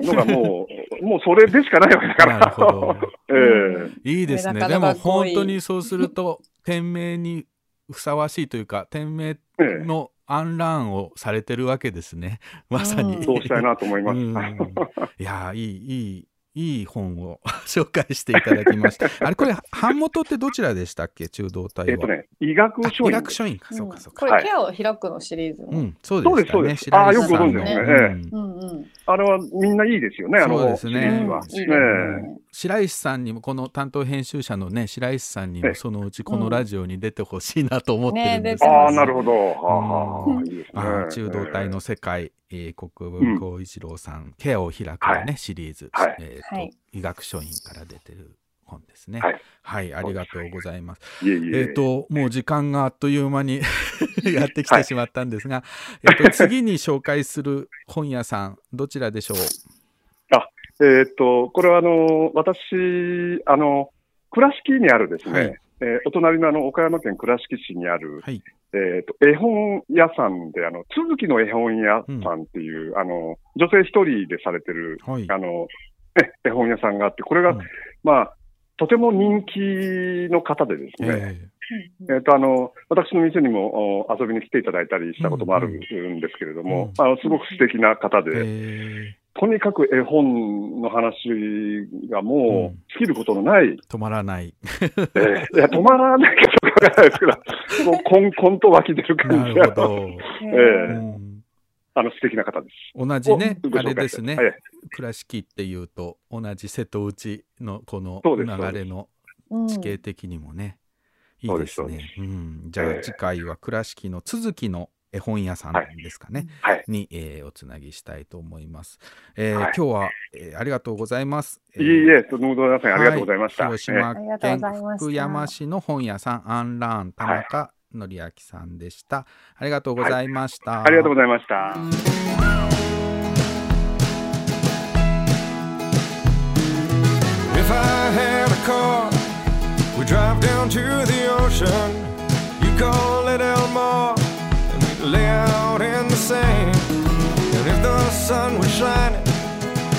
ーのがもう、もうそれでしかないわけだかなるほどら。ええいいですね。でも本当にそうすると店名にふさわしいというか店名ええの案覧をされてるわけですね。まさに。うんそうしたいなと思います。うんいやーいいいいいい本を 紹介していただきました。あれこれ版元ってどちらでしたっけ？中道体は。えっとね、医学書院。学書院か。そうかそうか。これ、ケアを開くのシリーズの。うん、そうそうでです。そうです。ああ、よくご存知ねですね。あれはみんないいですよね、あの、そうですねシリーズは。白石さんにもこの担当編集者のね白石さんにええ。もそのうちこのラジオに出てほしいなと思ってるんですけど、えああ、なるほど。うん。あ、いいね。あー中道体の世界、えー国分光一郎さん、ケアを開くのね、はい。シリーズ、はい。えーとはい。医学書院から出てる本ですね。はい、はい、ありがとうございます。いえいえ。え。っ、と、もう時間があっという間に やってきてしまったんですが、えっ、と、次に紹介する本屋さん、どちらでしょう？えーっと、これはあの、私、あの、倉敷にあるですね、はい。えーお隣のあの、岡山県倉敷市にある、はい。えーっと、絵本屋さんで、あの、続きの絵本屋さんっていう、あの、女性一人でされてる、はい。あの、ね絵本屋さんがあって、これが、うん。まあ、とても人気の方でですね、ええ。っ、と、あの、私の店にもお遊びに来ていただいたりしたこともあるんですけれども、うん。あのすごく素敵な方ーで、えとにかく絵本の話がうん。もう尽きることのない、ー止まらない。えーいや、止まらないかどうかわからないですけど、もうコンコンと湧き出るな感じが、るほど。えうえんあの素敵な方です。同じねあれですね。はい、倉敷っていうと、同じ瀬戸内のこの流れのうん。地形的にもね、いいですそうでね。うん、じゃあええ。次回は倉敷の続きの絵本屋さんですかね、はい。に、えーおつなぎしたいと思います。えーはい今日は、えーありがとうございます。いえいえ、とんでもございません。ありがとうございました。はい広島県福山市の本屋さん、アンラーン田中則明さんでした。ありがとうございました。ありがとうございました。Lay out in the sand. And if the sun was shining,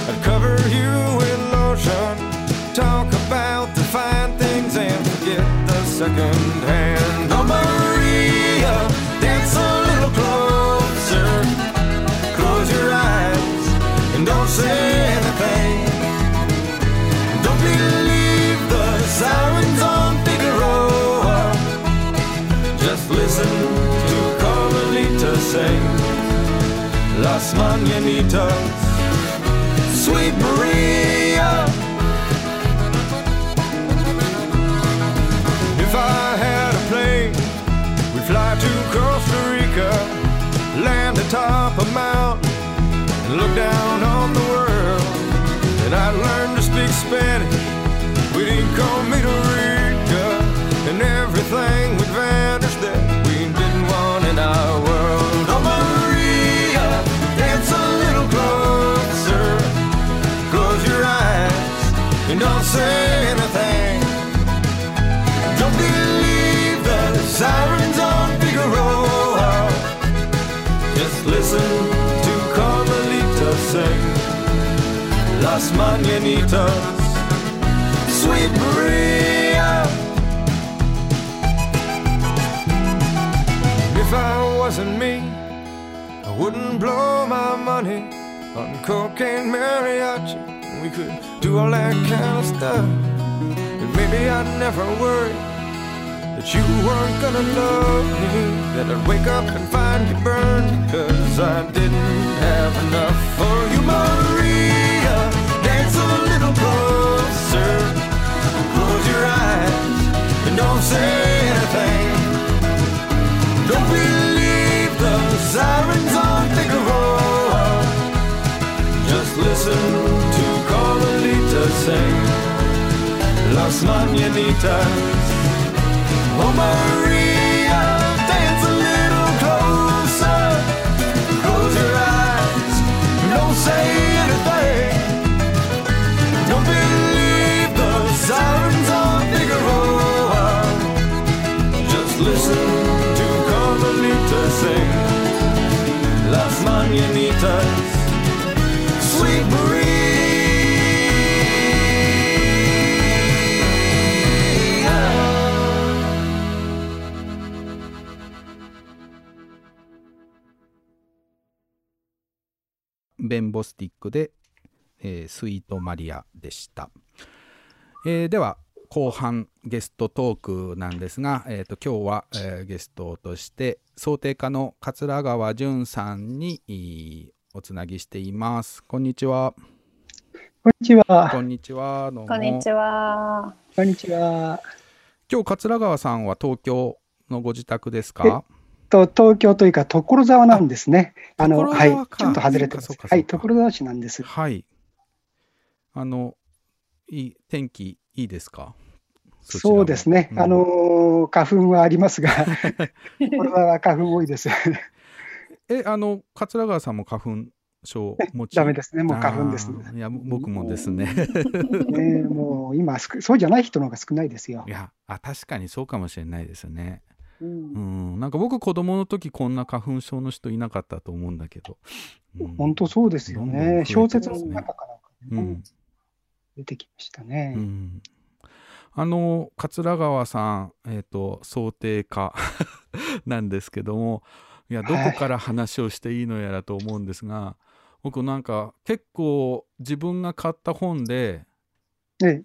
I'd cover you with lotion. Talk about the fine things and forget the second hand. Oh, Maria, dance a little closer. Close your eyes and don't say Las Mañanitas, Sweet Maria. If I had a plane, we'd fly to Costa Rica, land atop a mountain, and look down on the world. And I'd learn to speak Spanish Las Mañanitas, sweet Maria. If I wasn't me, I wouldn't blow my money on cocaine mariachi. We could do all that kind of stuff. And maybe I'd never worry that you weren't gonna love me. That I'd wake up and find you burned because I didn't have enough for you, Maria. Little closer. Close your eyes and don't say anything. Don't believe the sirens on the Figaro. Just listen to Carmelita sing Las Mañanitas. Oh, Maria, dance a little closer. Close your eyes, don't say Las Mañanitas, sweet Maria. ベンボスティックで、えースイートマリアでした。えーでは、後半ゲストトークなんですが、えー、と今日は、えーゲストとして想定家の桂川淳さんにいいおつなぎしています。こんにちは。こんにちは。こんにちは。こんにちは。こんにちは。今日桂川さんは東京のご自宅ですか？と東京というか所沢なんですね。あの所はい、ちょっと外れてはい、所沢市なんです。はい。あの、いい天気いいですか？そうですね。んあのー花粉はありますが、所沢は花粉多いです。え、あの、桂川さんも花粉症持ち？ダメですね。もう花粉です。あーいや、僕もですね。ね、もう今少そうじゃない人の方が少ないですよい。やあ、確かにそうかもしれないですね。うんうん、なんか僕、子供の時こんな花粉症の人いなかったと思うんだけど。うん本当そうですよどんどんね。て小説の中から、ねうん出てきましたね。うんあの桂川さん、えー、と想定家 なんですけどもいやどこから話をしていいのやらと思うんですが、僕なんか結構自分が買った本でね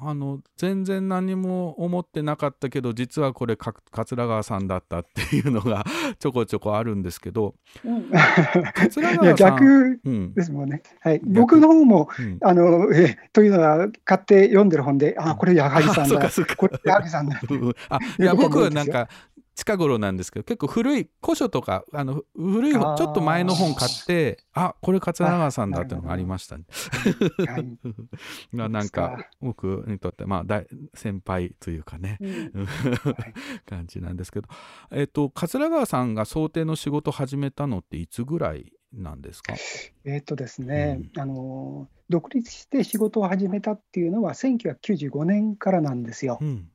あの全然何も思ってなかったけど実はこれか桂川さんだったっていうのが ちょこちょこあるんですけどうん。桂川さん逆うん。ですもんね。はい、僕の方もうん。あの、えというのは買って読んでる本で、あ、これ矢作さあんだ、これ矢作さんだ。う。んうん。あいや僕はなんか近頃なんですけど結構古い古書とかあの古いちょっと前の本買ってあこれ桂川さんだっていうのがありましたね。なんか僕にとってまあ大先輩というかねうん。感じなんですけど、えっと桂川さんが想定の仕事始めたのっていつぐらいなんですか、えっとですね、あの、独立して仕事を始めたっていうのは1995年からなんですよ。うん、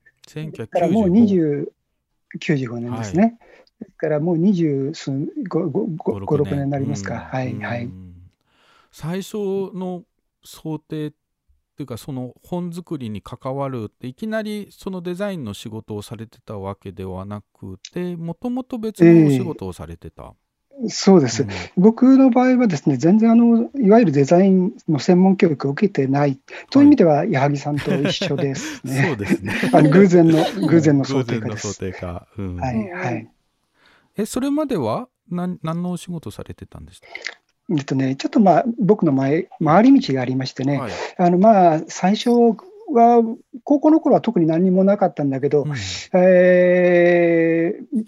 だからもう1995 20、95年ですね。ですからもう20数、5、5、5 6年になりますか。うんはい、はい。うん最初の想定っていうかその本作りに関わるっていきなりそのデザインの仕事をされてたわけではなくてもともと別のお仕事をされてた、そうです。うん。僕の場合はですね、全然あの、いわゆるデザインの専門教育を受けてない。という意味では、矢作さんと一緒です そうね。ですね。あの偶然の、偶然の想定家偶然の想です。うん。はい、はい。えそれまでは何何のお仕事されてたんでしたえっとね、ちょっとまあ、僕の前、回り道がありましてね、はい。あのまあ、最初は、高校の頃は特に何もなかったんだけど、うん。えー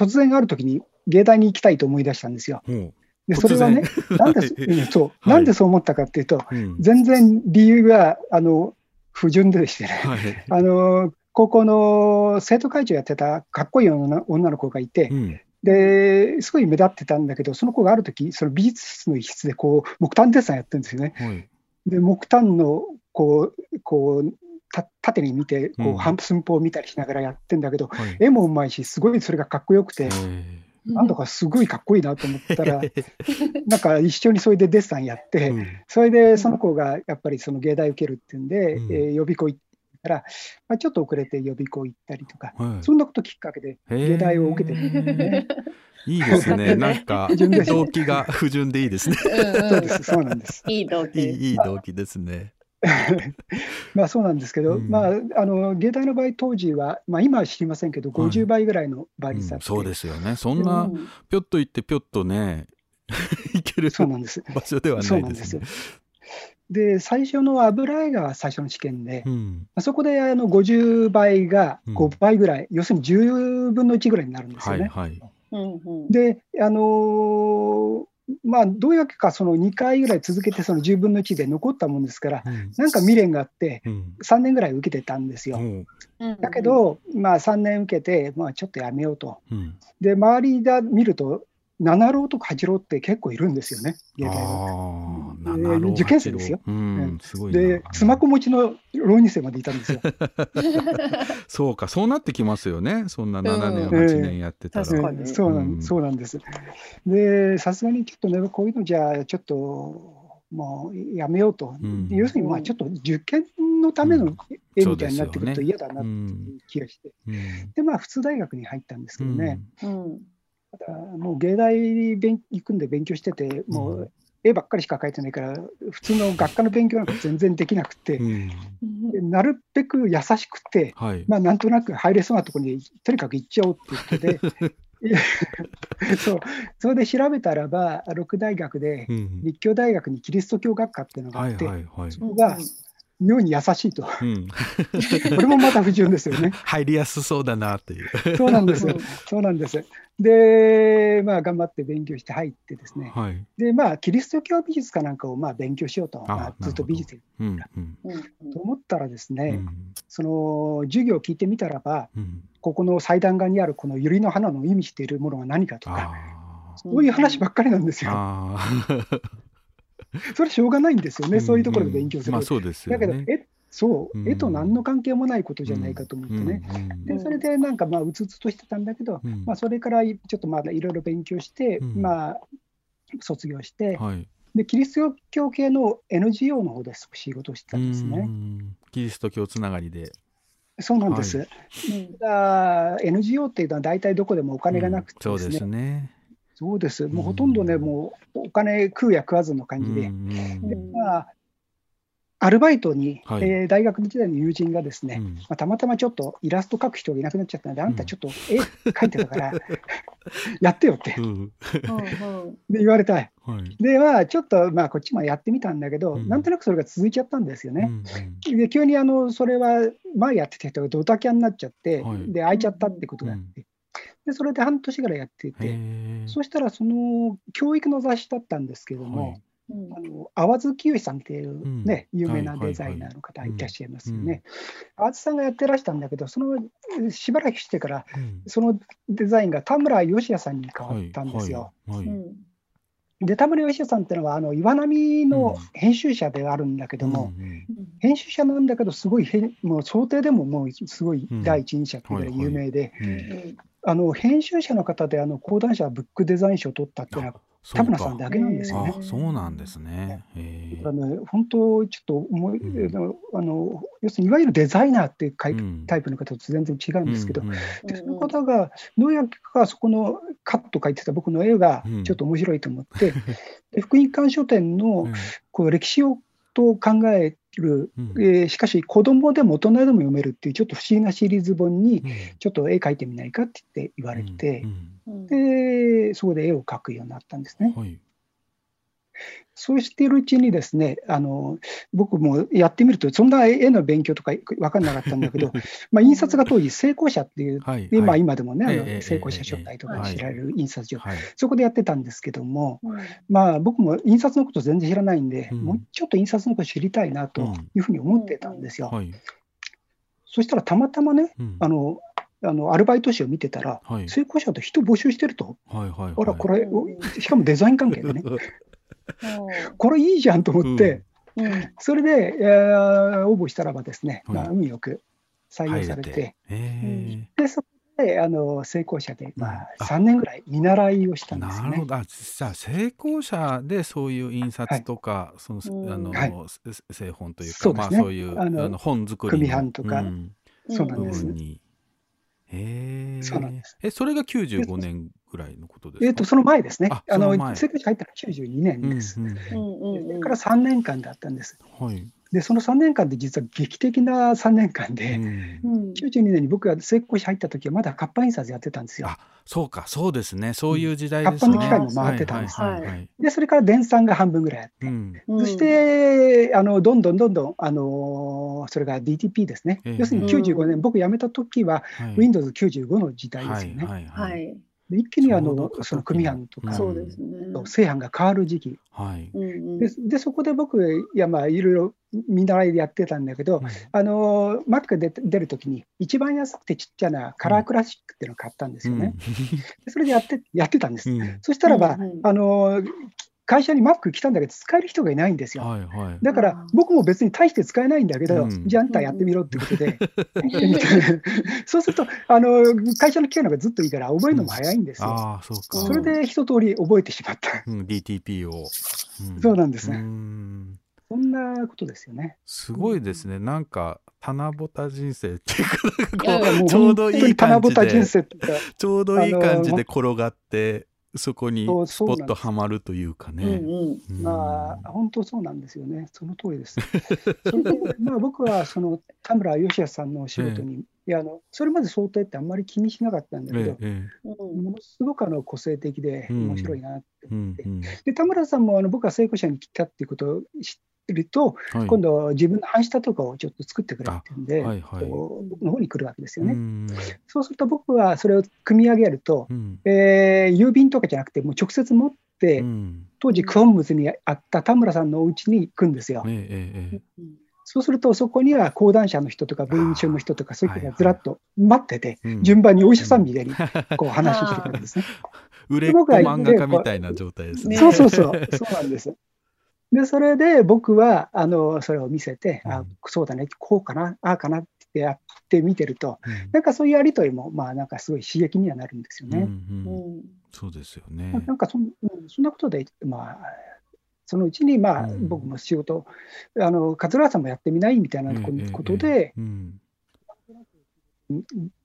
突然ある時に芸大に行きたいと思い出したんですよ。ほうで、それはね、なんで、そう、はいなんでそう思ったかっていうと、うん全然理由が、あの、不純でしてね、はい。あの、高校の生徒会長やってたかっこいい女女の子がいてう、ん。で、すごい目立ってたんだけど、その子がある時その美術室の一室でこう、木炭デッサンやってるんですよね。はい。で、木炭のこう、こう、た縦に見て、こうんう、半寸法を見たりしながらやってんだけど、はい。絵もうまいし、すごいそれがかっこよくて、えなんだかすごいかっこいいなと思ったら、なんか一緒にそれでデッサンやって、うんそれでその子がやっぱりその芸大受けるっていうんで、うんえー予備校行ったら、まあ、ちょっと遅れて予備校行ったりとか、はいそんなこときっかけで芸大を受けてるんですね。いいですね。なんか動機が不純でいいですね。そうです、そうなんです。いい動機。いい、いい動機ですね。まあそうなんですけど、うんまあ、あの芸大の場合、当時は、まあ、今は知りませんけど、はい50倍ぐらいの倍うん率あって、そうですよね。そんな、ぴょっと行ってぴょっとね、行けるそうなんです。場所ではそうなんですでね。。で、最初の油絵が最初の試験で、うん。そこであの50倍がうん5倍ぐらい、要するに10分の1ぐらいになるんですよね。はいはい。うんうんで、あのーまあ、どういうわけか、その2回ぐらい続けて、その10分の1で残ったもんですから、うんなんか未練があって、うん。3年ぐらい受けてたんですよ。うんうんだけ、ど、まあ、3年受けて、まあ、ちょっとやめようと。うん。で、周りで見ると、7浪とか8浪って結構いるんですよね、芸大は。受験生ですよ。うん、すごいな。で、スマホ持ちの浪人生までいたんですよ。そうか、そうなってきますよね。そんな7年、うん8年やってたら。そうなうん。んそうなんです。で、さすがにちょっとね、こういうのじゃ、ちょっと、もうやめようと。うん。要するに、まあ、ちょっと受験のための絵みたいになってくると嫌だなっていう気がして。うん。で、まあ、普通大学に入ったんですけどね、うん。ただもう芸大勉行くんで勉強してて、もう絵ばっかりしか描いてないから、普通の学科の勉強なんか全然できなくてう、ん。でなるべく優しくて、はい。まあ、なんとなく入れそうなところにとにかく行っちゃおうっていうことで、そうそれで調べたらば、六大学でうん立教大学にキリスト教学科っていうのがはいあって、はいはい。そこが妙に優しいと、こうん。れもまた不純ですよね。入りやすそうだなっていう。そうなんですうん、そうなんです。で、まあ、頑張って勉強して入ってですね、はい。で、まあ、キリスト教美術かなんかをまあ勉強しようと、あまあ、ずっと美術うんうんうんと思ったらですね、うんその授業を聞いてみたらば、うん。ここの祭壇画にあるこの百合の花の意味しているものは何かとか、あそういう話ばっかりなんですあ。よ。あ それしょうがないんですよあ。ね、そういうところで勉強する。まあそうですよね。だけど、絵そうう、ん絵と何の関係もないことじゃないかと思ってね。うんでそれでなんかまあうつうつとしてたんだけど、うんまあ、それからちょっとまだいろいろ勉強して、うんまあ、卒業して、はい。で、キリスト教系の NGO の方で仕事をしてたんですうね。んキリスト教つながりで。そうなんです。はただ NGO っていうのは大体どこでもお金がなくてですね、ですね。そうです、もうほとんどね、うん。もうお金食うや食わずの感じで、うんでまあ、アルバイトに、はい。えー大学時代の友人がですね、うん。まあ、たまたまちょっとイラスト描く人がいなくなっちゃったので、あんたちょっと絵描いてたから、やってよって。うん。うんうんで言われたい。はい。で、まあ、ちょっと、まあ、こっちもやってみたんだけど、うん。なんとなくそれが続いちゃったんですよね。うんで急にあのそれは前やってた人がドタキャンになっちゃって、はい。で、空いちゃったってことがあって、でそれで半年ぐらいやってへて、え。そしたらその教育の雑誌だったんですけども、はい。うん。あの淡津清さんっていうね、うん。有名なデザイナーの方はいい。らっしゃいますよね。淡津さんがやってらしたんだけど、そのしばらくしてから、うん。そのデザインが田村義也さんに変わったんですよ。はい。はい。はいうんで、田村義也さんっていうのは、あの岩波の編集者ではあるんだけども、うん編集者なんだけど、すごい編、もう想定でももうすごい第一人者って有名で、うん。うん。うんあの編集者の方であの講談社ブックデザイン賞を取ったっていうのは、田村さんかだけなんですよね。あ。そうなんですね。へえ。あの本当、ちょっと思い、うん。あの要するにいわゆるデザイナーっていうタイプ,、うん。タイプの方と全然違うんですけど、うんうん。でその方がどうやかそこのカット描いてた僕の絵がうん。ちょっと面白いと思って、で福音館書店のうん。こう歴史をと考える、うん。えーしかし子供でも大人でも読めるっていうちょっと不思議なシリーズ本にちょっと絵描いてみないかって言って言われてでそこで絵を描くようになったんですね。はいそうしているうちにですね、あの僕もやってみると、そんな絵の勉強とか分かんなかったんだけど、まあ印刷が当時、成功者っていう、はいでまあ、はい今でもね、あの成功者書体とかええ知られる印刷所、はい。そこでやってたんですけども、うんまあ、僕も印刷のこと全然知らないんで、うんもうちょっと印刷のこと知りたいなというふうに思ってたんですよ。はい。そしたらたまたまね、うんあのあのアルバイト誌を見てたら、はい。成功者と人募集してると、はいはいはい。あら、これ、おしかもデザイン関係でね、う これいいじゃんと思って、んうん。それで、えー応募したらばですね、はいまあ、運よく採用されて、て。えでそこであの成功者で、まあ、うん。あ。3年ぐらい見習いをしたえんですよね。なるほど。あ、じゃあ成功者でそういう印刷とか、その、うん。あの、はい。せ製本というか、そうね。まあそういう、あのあの、本作りの。組版とか。うん。部そうなんです。分に。へえ。そうなんです。え、それが95年ぐらいのことですか？えっと、その前ですね。ああのその前成功者入ったのは92年です。うんうんうんうんうんそれから3年間だったんです。はい。で、その3年間で実は劇的な3年間で、うんうん92年に僕が成功者入った時はまだ活版印刷やってたんですよあ。そうか、そうですね。そういう時代ですね。活版の機械も回ってたんですはいはいはいで、それから電算が半分ぐらいあって、うんうんそして、あのどんどんどんどん、あのそれが DTP ですね。ええ要するに95年、僕辞めた時ははい Windows95 の時代ですよね。はいははいい。で一気にあのその組版とうんか、そうですね。製版が変わる時期。はい。ででそこで僕、いやまあいろいろ見習いでやってたんだけど、あの Mac が出て出るときに、一番安くてちっちゃなカラークラシックっていうのを買ったんですよね。でそれでやってやってたんです。そしたらば、うんうんあの会社に Mac 来たんだけど、使える人がいないんですよ。はいはい。だから僕も別に大して使えないんだけど、うんじゃああんたやってみろってことで、そうするとあの、会社の機械の方がずっといいから、覚えるのも早いんですよ。ああ、そうか。それで一通り覚えてしまった。うん、DTP を。うんそうなんですねうんそんなことですよね。すごいですね。なんか、棚ぼた人生っていうか、ちょうどいい感じで、ちょうどいい感じで転がって、そこにスポッとはまるというかね。うんうん。うん。まあ、本当そうなんですよね。その通りです。それでまあ、僕はその田村義康さんのお仕事に、いやあのそれまで想定ってあんまり気にしなかったんだけど、えええうんものすごくあの個性的でうん面白いなってえう思って、んうんで田村さんもあの僕が成功者に来たっていうことを知ってると、はい今度、自分の半下とかをちょっと作ってくれっていうんで、あはいはい僕の方に来るわけですよね。うんそうすると僕はそれを組み上げると、うんえー郵便とかじゃなくて、もう直接持って、うん当時、クオンムズにあった田村さんのお家に行くんですよ。えええええそうすると、そこには講談社の人とか文春の人とか、そういう人がずらっと待ってて、順番にお医者さんみたいに こう話してくるんですね。売れっ子漫画家みたいな状態ですね。ねそうそうそう、そうなんです。で、それで僕はあのそれを見せて、あうん。そうだね、こうかな、ああかなってやって見てると、うん。なんかそういうやりとりも、まあなんかすごい刺激にはなるんですよね。うんううん。んそうですよね。なんかそん,、うん、そんなことで、まあ、そのうちに、まあうん。僕も仕事、あの桂川さんもやってみないみたいなことで、うん。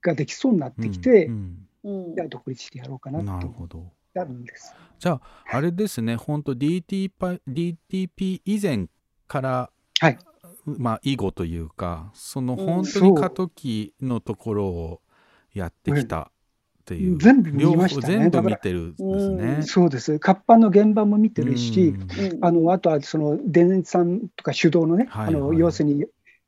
ができそうになってきて、うんうん。じゃあ独立してやろうかなうんなるとほど。なるんです。じゃあ、あれですね、本当 DT パ DTP 以前から、はい。まあ、以後というか、そのうん本当に過渡期のところをやってきたっていう、全部見ましたね全部見てるんですね。そうです。活版の現場も見てるし、あのあとはその電産とか手動のね、はいあのはい要するに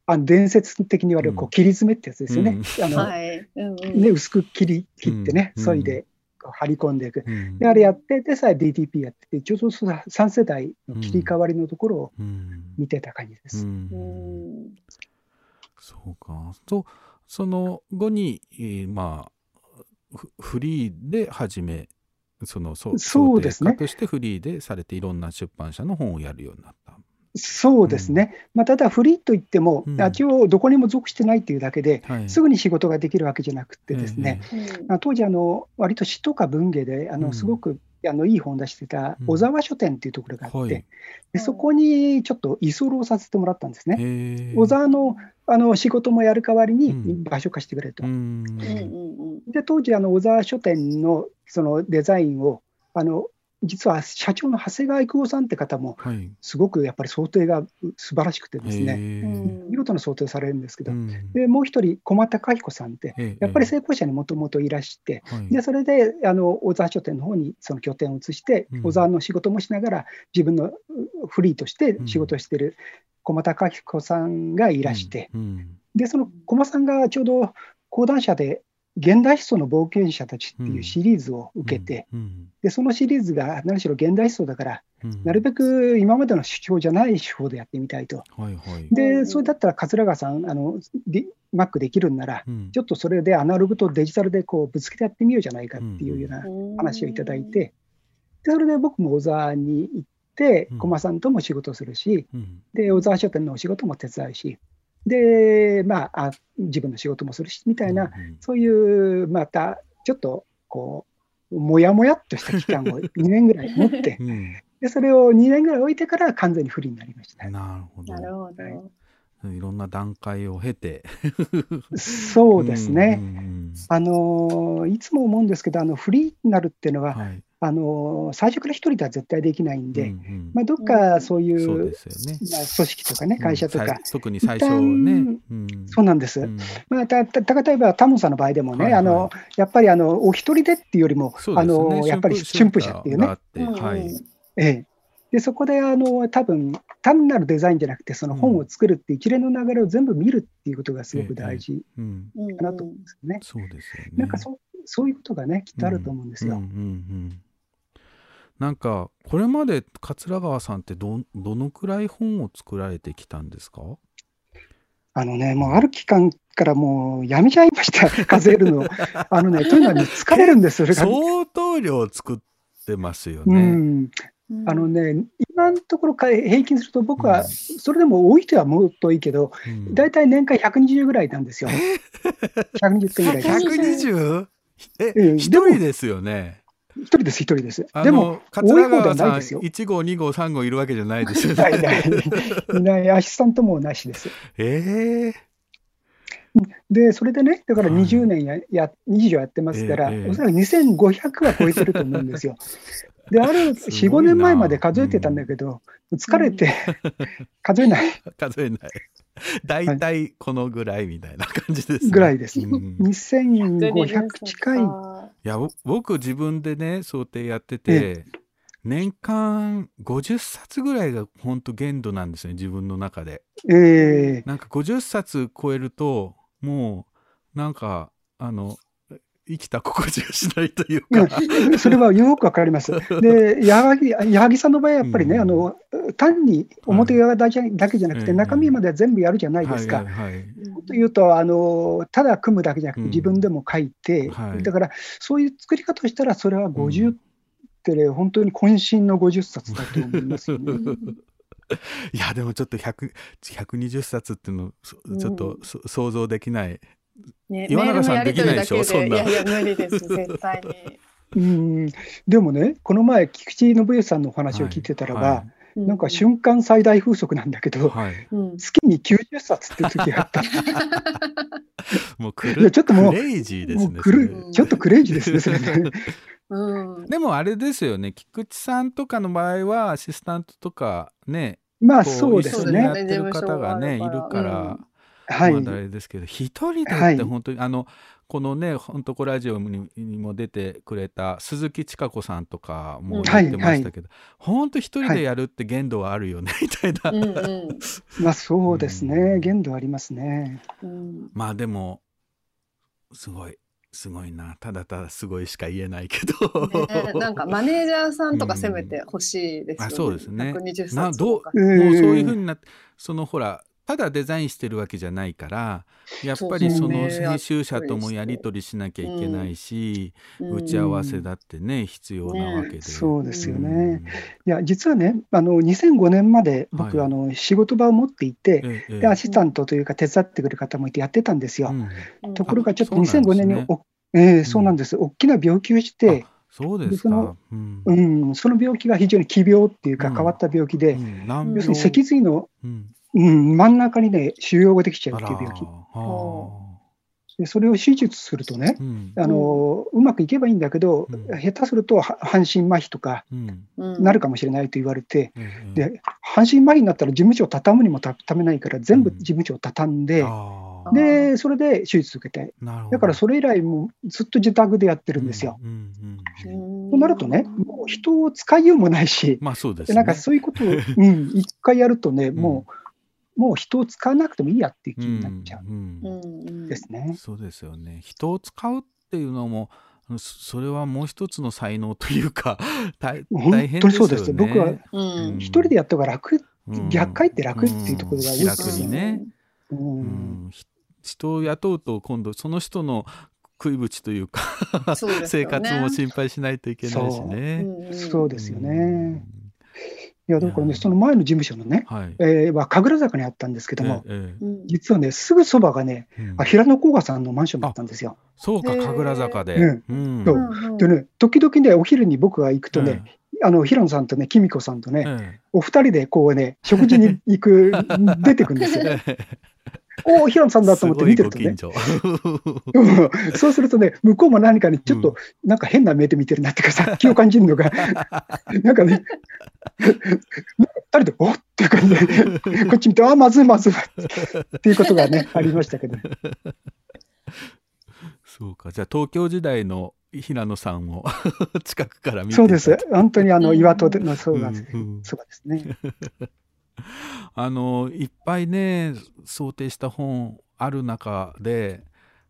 あの伝説的に言われるこう切り詰めってやつですよね。あのね薄く切り切ってね、うん。そいで張り込んでいく。うんで、あれやって、で、さえ DTP やってて、ちょうどその3世代の切り替わりのところをうん見てた感じです。そうか。と、その後に、えーまあ、フフリーで始め、その、そそうですねとしてフリーでされて、いろんな出版社の本をやるようになった。そうですね。まあ、ただ、フリーといっても、うん。一応どこにも属してないっていうだけで、はい。すぐに仕事ができるわけじゃなくてですね、うんあ当時あの、割と詩とか文芸で、あうん。のすごく、あのいい本を出してたうん小沢書店っていうところがあって、はい。でそこにちょっと居候させてもらったんですね。小沢のあの仕事もやる代わりにうん。場所貸してくれと。うんうんうん。で当時あの小沢書店のそのデザインをあの実は社長の長谷川育夫さんって方も、はい。すごくやっぱり想定がう素晴らしくてですね、へー。見事な想定をされるんですけど、うん。でもう一人、駒高彦さんって、ええやっぱり成功者にもともといらして、はい。でそれであの小沢書店の方にその拠点を移して、うん。小沢の仕事もしながら、自分のうフリーとして仕事をしている駒高彦さんがいらして、うん。でその駒さんがちょうど講談社で、現代思想の冒険者たちっていうシリーズを受けて、うん。でそのシリーズが何しろ現代思想だから、うん。なるべく今までの主張じゃない手法でやってみたいと。はいはい。で、うんそれだったら桂川さん、あの、D- Mac できるんなら、うん。ちょっとそれでアナログとデジタルでこうぶつけてやってみようじゃないかっていうような話をいただいて、でそれで僕も小沢に行ってうん、駒さんとも仕事するし、うん。で、小沢書店のお仕事も手伝うし、で、まあ、あ自分の仕事もするし、みたいな、うんそういう、また、ちょっと、こう、もやもやっとした期間を 2年ぐらい持ってう、んで、それを2年ぐらい置いてから完全にフリーになりました。なるほど。なるほど。はいいろんな段階を経て。そうですね。うんうんあのーいつも思うんですけど、あのフリーになるっていうのは、うんはい。あのー最初から一人では絶対できないんで、うんうんまあ、どっかそういう、そうですよね。まあ、組織とかね、会社とか特に最初ね。そうなんです。うんまあ、たた例えばタモンさんの場合でもね、はいはいあのやっぱりあのお一人でっていうよりも、ねのやっぱり春風社っていうね。ええ、でそこであの多分単なるデザインじゃなくて、その本を作るって一連の流れを全部見るっていうことがすごく大事うん。かなと思うんですよね。そうですよね。なんかそうそういうことがね、きっとあると思うんですよ。うんうんうんなんかこれまで桂川さんってどどのくらい本を作られてきたんですか？あのね、もうある期間からもうやめちゃいました、数えるの。あのね、というのはね、疲れるんですよ、それが。相当量作ってますようね。ん、あのね、今のところか平均すると、僕は、それでも多い人はもっといいけど、うん大体年間120ぐらいなんですよ。120点ぐらいです。120? え、うん一人ですよね。一人です、一人です。あでもの、桂多い方で川さんはないですよ。1号2号3号いるわけじゃないですよね。ないない いない、アシスタントもなしです。ええで、それでね、だからはい20年や、や20以上やってますから、ええおそらく2500は超えてると思うんですよ。で、あるす4、5ごいな年前まで数えてたんだけど、疲れて 数えない数えない。大体このぐらいみたいな感じです、ね。ぐらいです。うん2500近い。いやぼ僕自分でね想定やってて、年間50冊ぐらいが本当限度なんですね自分の中でえなんか50冊超えるともうなんかあの生きた心地がしないというえか、いやそれはよくわかります。で、矢作矢作さんの場合はやっぱりね、うん。あの単に表側だけだけじゃなくて、ええ中身までは全部やるじゃないですか。はいはいはい。というとあの、ただ組むだけじゃなくて、うん。自分でも書いて、はい。だからそういう作り方をしたら、それは50ってね、本当に渾身の50冊だと思いますよね。いやでもちょっと100 120冊っていうのそちょっとそ想像できないね岩永さんで。きないでしょ？そんな。いやいや、無理です、絶対に。うん。でもね、この前、菊池信義さんのお話を聞いてたらば、はなんか瞬間最大風速なんだけど、はい。うん。月に90冊っていう時があった。もうちょっともうクレイジーですねちょっとクレイジーですね、それね。うん。でもあれですよね菊池さんとかの場合はアシスタントとかねまあこそうです一緒にやね。ってる方がねいるから、はい。まだあれですけど一人ではい。って本当に、あのこのね「ほんとこラジオに」にも出てくれた鈴木千佳子さんとかも言ってましたけど、本当一人でやるって限度はあるよね、みたいな、うんうん。まあそうですね。限度ありますね。うん。まあでもすごいすごいな。ただただすごいしか言えないけど、ねなんかマネージャーさんとか攻めてほしいですよね。あそうですね。120などうもうそういうふうになってそのほらただデザインしてるわけじゃないからやっぱりそのね。編集者ともやり取りしなきゃいけないし、打ち合わせだってね必要なわけで、そうですようん。ね。いや、実はね、あの2005年まで僕、はい。あの仕事場を持っていて、ええでアシスタントというか手伝ってくれる方もいてやってたんですよ。うん。うんところがちょっとあそうなん2005ですね。年にお、ええそうなんです。大きな病気をして、あそうですその。うん。うん、その病気が非常に奇病っていうかうん。変わった病気で、うん。難要するに病脊髄の、うんうん、真ん中にね、腫瘍ができちゃうっていう病気。あらはでそれを手術するとね、うん。あのうまくいけばいいんだけど、うん。下手するとは半身麻痺とかうん。うんなるかもしれないと言われて、ええで半身麻痺になったら事務所を畳むにも畳めないから、全部事務所を畳んで、でそれで手術受けて、なるほど。だからそれ以来、もうずっと自宅でやってるんですよ。うんうんうんとなるとね、もう人を使いようもないし、まあそうですね。でなんかそういうことを、うん、一回やるとね、もう、もう人を使わなくてもいいやっていう気になっちゃうんううんんですね。そうですよね。人を使うっていうのも、そそれはもう一つの才能というか、大本大変当ですよね。にそうです。僕はうん一人でやった方が楽、うん逆回って楽っていうところが多いです楽よね。にね。ううん人を雇うと今度その人の食いぶちというか 生ね活も心配しないといけないしね。うんそうですようねん。いや、だからね、その前の事務所のね、はい。えーは神楽坂にあったんですけども、ええうん。実はね、すぐそばがね、ええうん。あ平野甲賀さんのマンションだったんですよ。そうか神楽坂で。うん。うん。そう。うんでね、時々ね、お昼に僕が行くとね、あの平野さんとね、紀美子さんとね、えお二人でこうね、食事に行く、出てくんですよ。ええ。おお、平野さんだと思って見てるとね。そうするとね、向こうも何かにちょっと、なんか変な目で見てるなっていうか、殺気を感じるのが、なんかね、二人で、おっっていう感じで、こっち見て、あ、まずいまずい。っていうことがね、ありましたけど、そうか。じゃあ東京時代の平野さんを 近くから見てそうです、本当にあのうん岩戸でのそうなんです、うんうん。そうですね。あのいっぱいね想定した本ある中で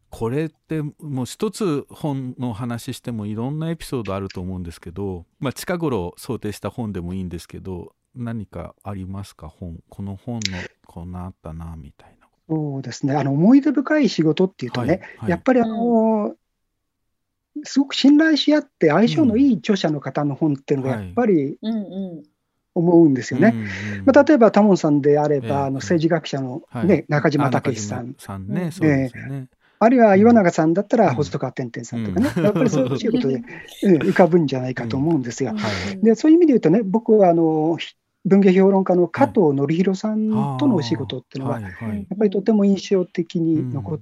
これってもう一つ本の話してもいろんなエピソードあると思うんですけど、まあ、近頃想定した本でもいいんですけど何かありますか？本この本のこんなあったなみたいな。そうですね、あの思い出深い仕事っていうとね、はいはい。やっぱりあの、すごく信頼し合って相性のいい著者の方の本っていうのがやっぱりうんう思うんですよね。うんうんまあ、例えば、タモンさんであれば、ええ。あの政治学者の、はい。ね中島あ武さん、さんね、うんそうですよね。あるいは岩永さんだったうん。ら細川天天さんとかね、うん。やっぱりそういうことで、うん浮かぶんじゃないかと思うんですよ。ん。はい。でそういう意味で言うとね、僕はあのひ文芸評論家の加藤紀弘さんとのお仕事っていうのは、やっぱりとても印象的に残っ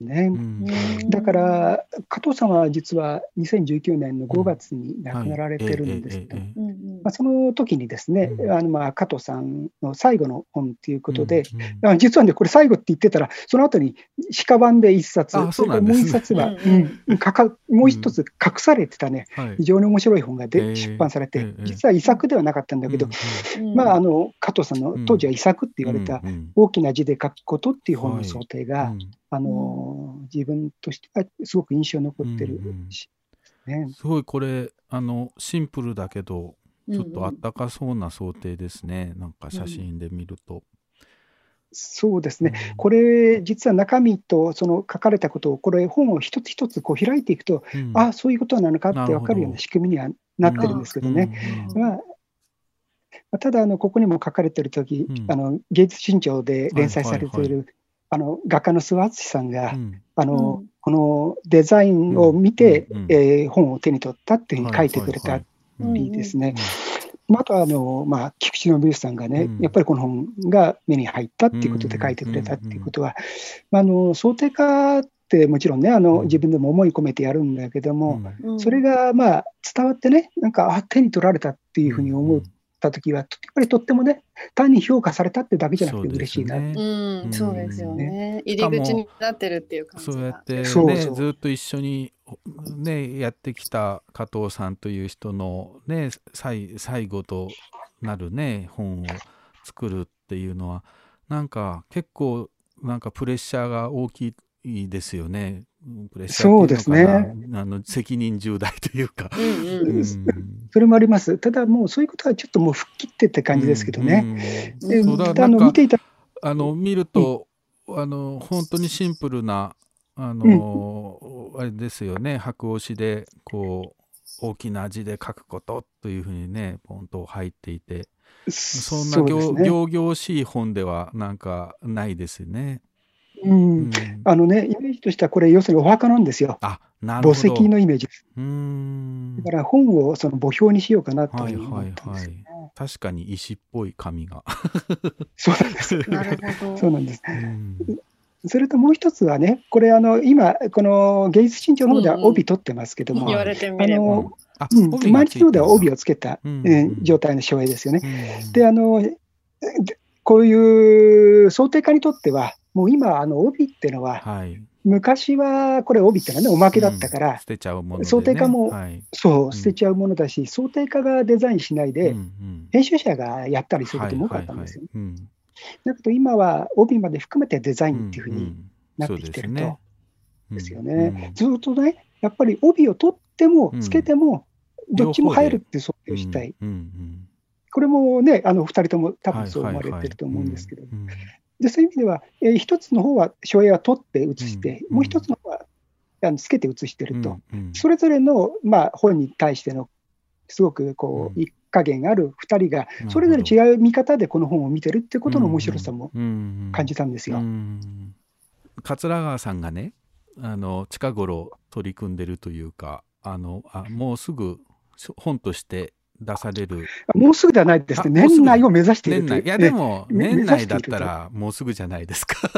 ね。うん。だから、加藤さんは実は2019年の5月に亡くなられてるんですけど、その時にですね、うん。あのまあ加藤さんの最後の本ということで、うんうん。あ実はね、これ最後って言ってたら、その後に鹿版で一冊、もう一冊は、うんうん。かかもう一つ隠されてたね、はい。非常に面白い本がで、ええ出版されて、ええ実は遺作ではなかったんだけど、うんまあ、あの加藤さんの当時は遺作って言われた、うんうん大きな字で書くことっていう本の想定が、うんあの自分としてはすごく印象に残ってるし、ね、すごいこれあのシンプルだけどちょっとあったかそうな想定ですね、なんか写真で見ると。そうですね、うん。これ、実は中身とその書かれたことを、これ、本を一つ一つこう開いていくと、うん。ああ、そういうことなのかって分かるような仕組みにはなってるんですけどね。うんまあ、ただあの、ここにも書かれてるとき、うん。あの芸術新潮で連載されている、あの画家の諏訪敦さんが、うん。あのうん。このデザインを見て、うん。うん。えー本を手に取ったっていうふうに書いてくれたりですね。まああとはあの、まあ、菊池信之さんがね、うん。やっぱりこの本が目に入ったっていうことで書いてくれたっていうことは、まあ、あの想定家ってもちろんねあの、うん。自分でも思い込めてやるんだけども、うん。うん。それがまあ伝わってね、なんかあ手に取られたっていうふうに思ったときは、やっぱりとってもね、単に評価されたってだけじゃなくて嬉しいな。そうん、そうですよね。入り口になってるっていう感じが。そうやって、ね、そうそうずっと一緒に、ね、やってきた加藤さんという人の、ね、最最後となる、ね、本を作るっていうのはなんか結構なんかプレッシャーが大きいですよね。プレッシャーっていうのかなそうですあの責任重大というか。うんうん。うんそれもあります。ただもうそういうことはちょっっともう吹っ切ってって感じですけどね。あの見ていたあの見ると、あの本当にシンプルなあの、あれですよね白押しでこう大きな字で書くことというふうにねポンと入っていてそんなそうですね行々しい本ではなんかないですね。ううんんあのね、イメージとしてはこれ、要するにお墓なんですよ。あなるほど。墓石のイメージです。うーんだから本をその墓標にしようかなとはいいうふうにはい思ったんですよ。はい。確かに石っぽい紙が。そうなんです。なるほど。そうなんです。うんそれともう一つはね、これあの、今、この芸術新潮の方では帯取ってますけども、言われてみあ。の、あうん、毎日の方では帯をつけた、うんえー状態の省エですよね。うんで、あの、でこういう想定家にとっては、もう今、あの帯っていうのは、はい。昔はこれ帯ってのはね、おまけだったから、うん捨てちゃうもので、ね。想定家もはい。そう、捨てちゃうものだし、想定家がデザインしないで、うんうん。編集者がやったりすることも多かったんですよ。はいはいはい。だけど今は帯まで含めてデザイうんンっていうふうにんなってきてると。ですようん。ね。ずっとね、やっぱり帯を取ってもうん。つけても、どっちも入るっていう想定をしたい。うんうんこれもね、あの二人とも多うん分そう思われてると思うんですけど、はいはいはいでそういう意味では、えー一つの方は省エは取って写して、うん。もう一つの方はあのつけて写してうんると、うんうん。それぞれの、まあ、本に対してのすごくこう、うん。一加減がある二人が、それぞれ違う見方でこの本を見てるってことの面白さも感じたんですよ。うん。桂川さんがねあの近頃取り組んでるというかあのあもうすぐし本として出される。もうすぐではないですね、年内を目指している年といやでもね年内だったらもうすぐじゃないですか。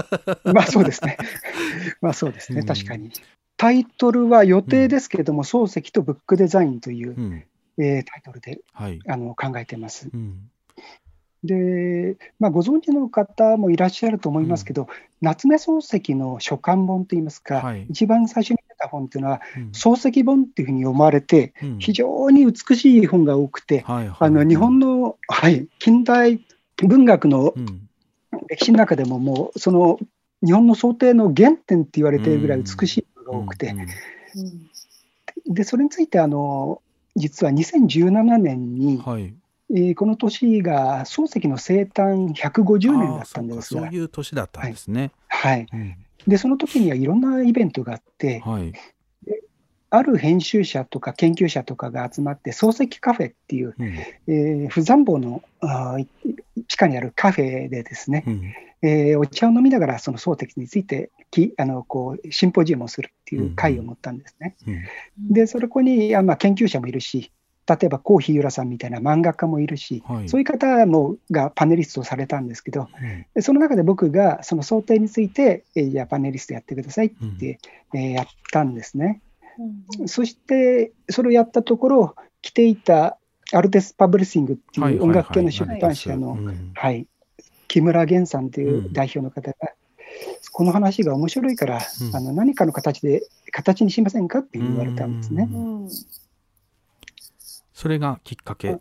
ね まあそうですね、まあそうですね、うん。確かに。タイトルは予定ですけれども、漱石とブックデザインという、うん。えータイトルではい。あの考えてます。うんで、まあ、ご存知の方もいらっしゃると思いますけど、夏目漱石の書簡本といいますか、はい。一番最初に出た本っていうのは、うん。漱石本っていうふうに読まれて、うん。非常に美しい本が多くて、はいはい。あの日本の、はい、近代文学のうん。歴史の中でも、もうその日本の想定の原点って言われているぐらい美しいものが多くて、うん。でそれについてあの、実は2017年に、はいえーこの年が漱石の生誕150年だったんですが。そうかそう、いう年だったんですね。はい、うん。でその時にはいろんなイベントがあって、はい。ある編集者とか研究者とかが集まって、漱石カフェっていう、うん。えー、不山坊のあ地下にあるカフェでですね、うん。えーお茶を飲みながらその漱石についてきあのこうシンポジウムをするっていう会を持ったんですね。うん。で、そこにあまあ研究者もいるし、例えばコーヒーユラさんみたいな漫画家もいるし、はい。そういう方もがパネリストをされたんですけど、うんでその中で僕がその想定について、えーじゃあパネリストやってくださいって言って、えーやったんですね。そして、それをやったところ、来ていたアルテス・パブリッシングってはいいう音楽系の出版社の、うん。はい、木村源さんといううん。代表の方が、この話が面白いから、うん。あの何かの形で、形にしませんかって言われたんですね。うんそれがきっかけ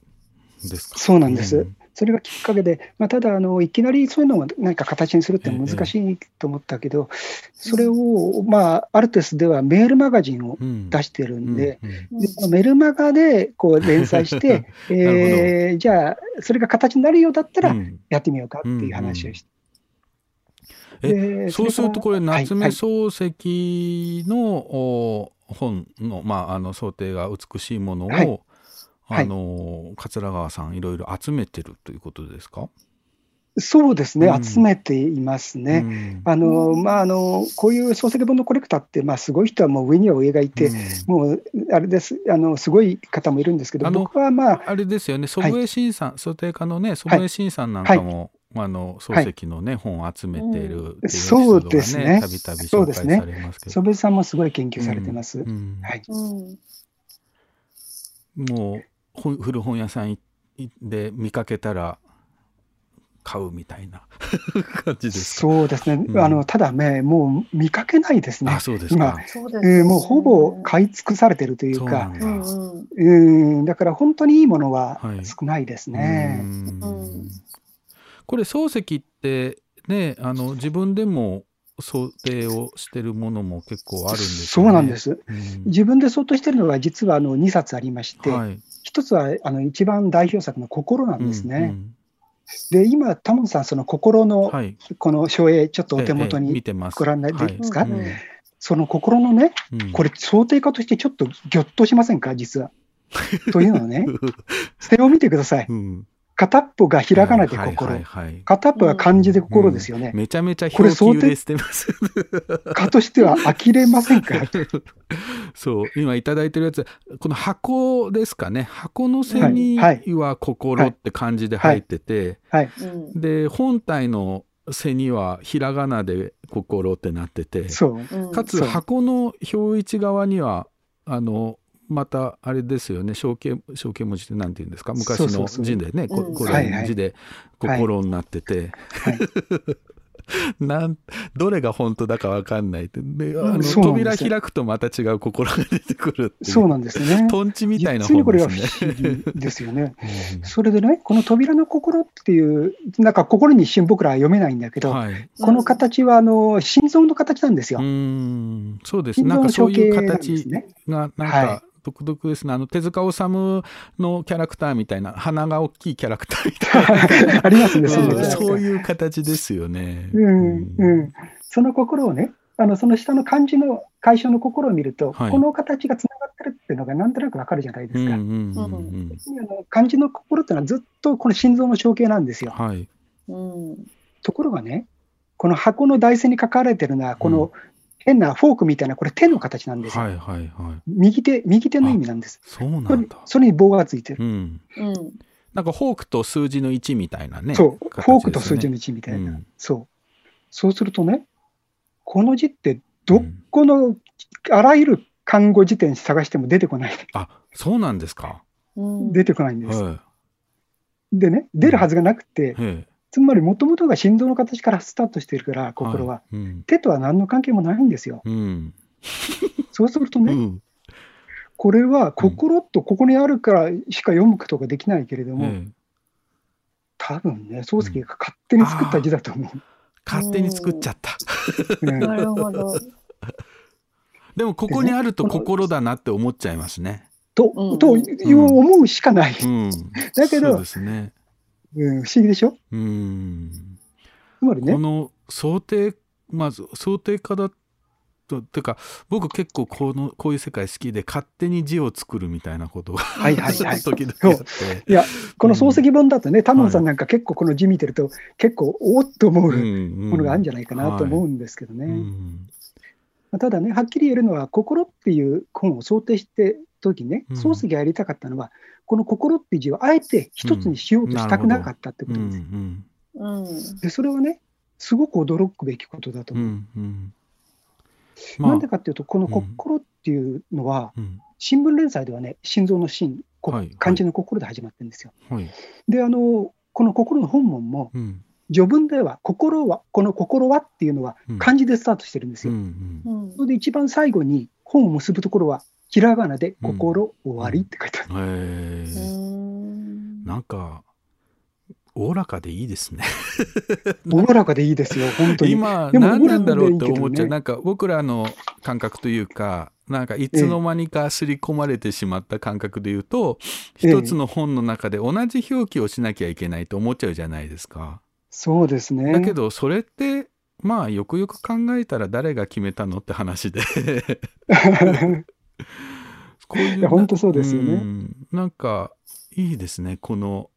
ですか？そうなんです。うん。それがきっかけで、まあ、ただあの、いきなりそういうのを何か形にするって難しいと思ったけど、それを、まあ、アルテスではメールマガジンをうん。出してるんで、うんでそのメルマガでこう連載して、えーじゃあ、それが形になるようだったらうん。やってみようかっていう話をして。えでそうするとこれ夏目はい漱石のお本の,、まあ、あの想定が美しいものを、はいあの桂川さんいろいろ集めてるということですか、そうですね、うん。集めていますね。うん。あのまあ、あのこういう漱石本のコレクターって、まあ、すごい人はもう上には上がいて、うん。もうあれです。あの、すごい方もいるんですけど、僕はまあ、あれですよね。祖父江慎さん、想定家のね祖父江慎さんなんかも、あの漱石のね、本を集めているっていうエピソードそうがですね。たびたび紹介そうですね。されますけど。祖父江さんもすごい研究されてます。うん。はい、もうほ古本屋さんいで見かけたら買うみたいな。感じですか？そうですね、うん。あのただね、もう見かけないですね。あ、そうですか。そうですえーもうほぼ買い尽くされてるというか。そうなん、だ、うん。だから本当にいいものははい。少ないですね。うん。うんこれ漱石ってねあの自分でも想定をしてるものも結構あるんですね。うなんです。うん。自分で相当してるのは実はあの2冊ありまして、はい、一つはあの一番代表作の心なんですね。うんで、今、タモンさん、その心うんのはい、この書影、ちょっとお手元にてます。ご覧になっていいですか、はい。うん。その心のね、うん。これ、想定家としてちょっとぎょっとしませんか、実は。というのはね、それを見てください。うん片っぽがひらがなで心、はいはいはい。片っぽが漢字で心ですよね。めちゃめちゃこれ表記揺れしてます。家としては呆れませんか？そう今いただいてるやつこの箱ですかね。箱の背には心って漢字で入ってて、で本体の背にはひらがなで「心」ってなってて。かつ箱の表一側にはあのまたあれですよね象形象形文字って何て言うんですか？昔の字でねこうん。こはいはい。れ字で「心」になってて、はい。なんどれが本当だか分かんないって。であのそうなん扉開くとまた違う心が出てくるそうなんですね。トンチみたいな実にこれは本です不ね。思議ですよね。それでね、この扉の心っていう、なんか心に一瞬僕らは読めないんだけど、はい、この形はあの心臓の形なんですよ。う。ーん。そうです。心なんかそういう形。がなんはか独特ですね、あの手塚治虫のキャラクターみたいな鼻が大きいキャラクターみたいな。ありますね、そういううんそういう形ですよね。うんうん、その心をね、あのその下の漢字の解消の心を見ると、はい。この形がつながってるっていうのがなんとなくわかるじゃないですか。漢字の心っていうのはずっとこの心臓の象形なんですよ。はい。うん。ところがね、この箱の台線に書かれてるのは、この変なフォークみたいな、これ手の形なんですよ。はいはいはい。右手、右手の意味なんです。そうなんだ。それに棒がついてる。うん。うんなんかフォークと数字の1みたいなね。そう、形フォークと数字のです1みたいな。うんそう。そうするとね、この字って、どこの、あらゆる漢語辞典探しても出てこない。あ、そうなんですか。うん出てこないんです。はでね、出るはずがなくてつまりもともとが心臓の形からスタートしてるから、心は。いうん。手とは何の関係もないんですよ。うん。そうするとね、うん。これは心とここにあるからしか読むことができないけれども、ええ多分ね、漱石が勝手に作った字だと思勝手に作っちゃった。う。うんなるほど。でもここにあると心だなって思っちゃいますね。とうんという思うしかない。うん。だけどそうですね。うん、不思議でしょ？うん。つまりね。こ、の想定まず想定家だとてか僕結構このこういう世界好きで勝手に字を作るみたいなことがはいはいはい。時々あって。いや、この漱石本だとね、タモンさんなんか結構この字見てると、結構おっと思うものがあるんじゃないかなと思うんですけどね。うんまあただね、はっきり言えるのは、心っていう本を想定して時にね、うん。漱石がやりたかったのは、この心っていう字をあえて一つにしようとしたくなかったってこうんとです。うん。うん。で、それはね、すごく驚くべきことだとう思う。んうん。なんでかっていうと、このうん。心っていうのは、うん。新聞連載ではね、心臓の心、こはい漢字の心で始まってるんですよ。はい。で、あの、この心の本文も、うん序文では、心は、この心はっていうのはうん漢字でスタートしてるんですうよ。んうんそれで一番最後に本を結ぶところは、ひらがなで心終わりって書いてある。うんなんかおおらかでいいですね。おおらかでいいですよ、本当に。今でも何なんだろうって思っちゃう、なんか僕らの感覚というかなんかいつの間にか刷り込まれてしまった感覚で言うと、ええ一つの本の中で同じ表記をしなきゃいけないと思っちゃうじゃないですか。そうですね。だけどそれってまあよくよく考えたら誰が決めたのって話で。こういういや本当そうですよね。ん。なんかいいですねこの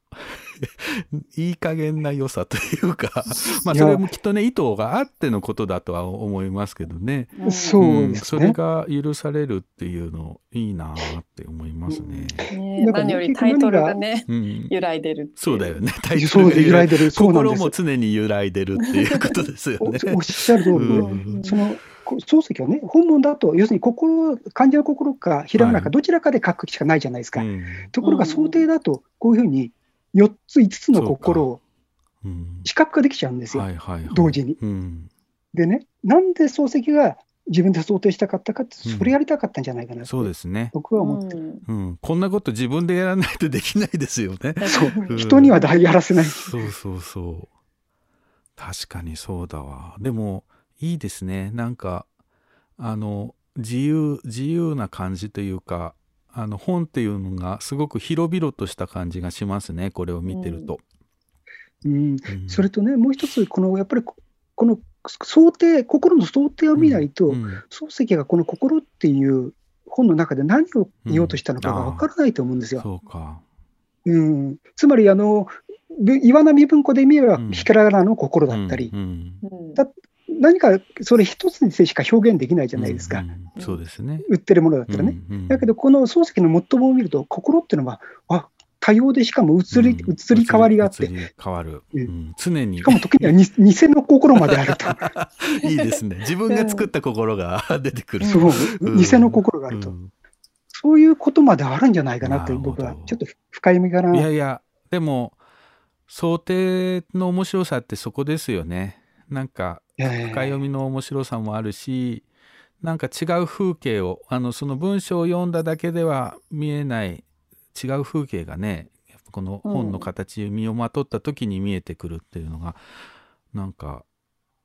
いい加減な良さというか まあそれもきっとね意図があってのことだとは思いますけどね、そううんですね。それが許されるっていうのいいなって思いますね。ねだから何よりタイトルがね、うん、揺らいでるっていそうだよね。タイトルがで揺らいでる。心も。常に揺らいでるっていうことですよおね。おっしゃる通りで、うんそのこ漱石はね、本文だと、要するに心、漢字の心か、ひらがなか、はいどちらかで書くしかないじゃないですか。うんところが、うん想定だと、こういうふうに、4つ、5つの心をうん視覚化できちゃうんですよ、はいはいはい同時に。うんでね、なんで漱石が自分で想定したかったかって、うんそれやりたかったんじゃないかなそうと、ですね、僕は思ってる。うんうん。こんなこと自分でやらないとできないですよね。そううん人にはだやらせない。そうそうそう。確かにそうだわ。でも、いいですね。なんか、あの、自由、自由な感じというか、あの、本っていうのがすごく広々とした感じがしますね。これを見てると。うん、うん。それとね、もう一つ、このやっぱりここの想定、心の想定を見ないと、うん。漱石がこの心っていう本の中で何を言おうとしたのかが分からないと思うんですよ。そうか。うん。つまりあの、ぶ岩波文庫で見ればうん、ひらがなの心だったり、うん。うん。うん。だ何かそれ一つにしか表現できないじゃないですか、うんうんそうですね。売ってるものだったらね。うんうんだけど、この漱石の最もを見ると、心っていうのは、あ多様でしかも移り、うん移り変わりがあって、変わる。うんうん常にしか。も時にはに 偽の心まであると。いいですね。自分が作った心が 出てくる。そう、うん偽の心があると。うんそういうことまであるんじゃないかなと、僕はちょっと深読みかな。いやいや、でも、想定の面白さってそこですよね。なんか、ええ深読みの面白さもあるし、なんか違う風景を、あの、その文章を読んだだけでは見えない違う風景がね、やっぱこの本の形、身をまとった時に見えてくるっていうのが、なんか、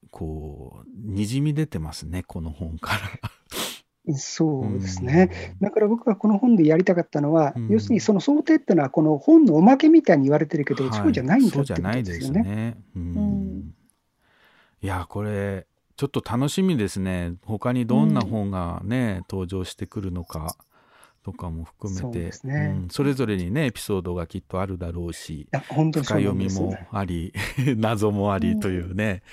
こう、にじみ出てますね、この本から。そうですね。だから僕はこの本でやりたかったのは、うん要するにその想定っていうのは、この本のおまけみたいに言われてるけど、はいそうじゃないんだそうじゃってこないでとですよね。すね。うんうんいやこれちょっと楽しみですね他にどんな本がね、登場してくるのかとかも含めそうてですねうんそれぞれにねエピソードがきっとあるだろうし。深読みもあり 謎もありというね。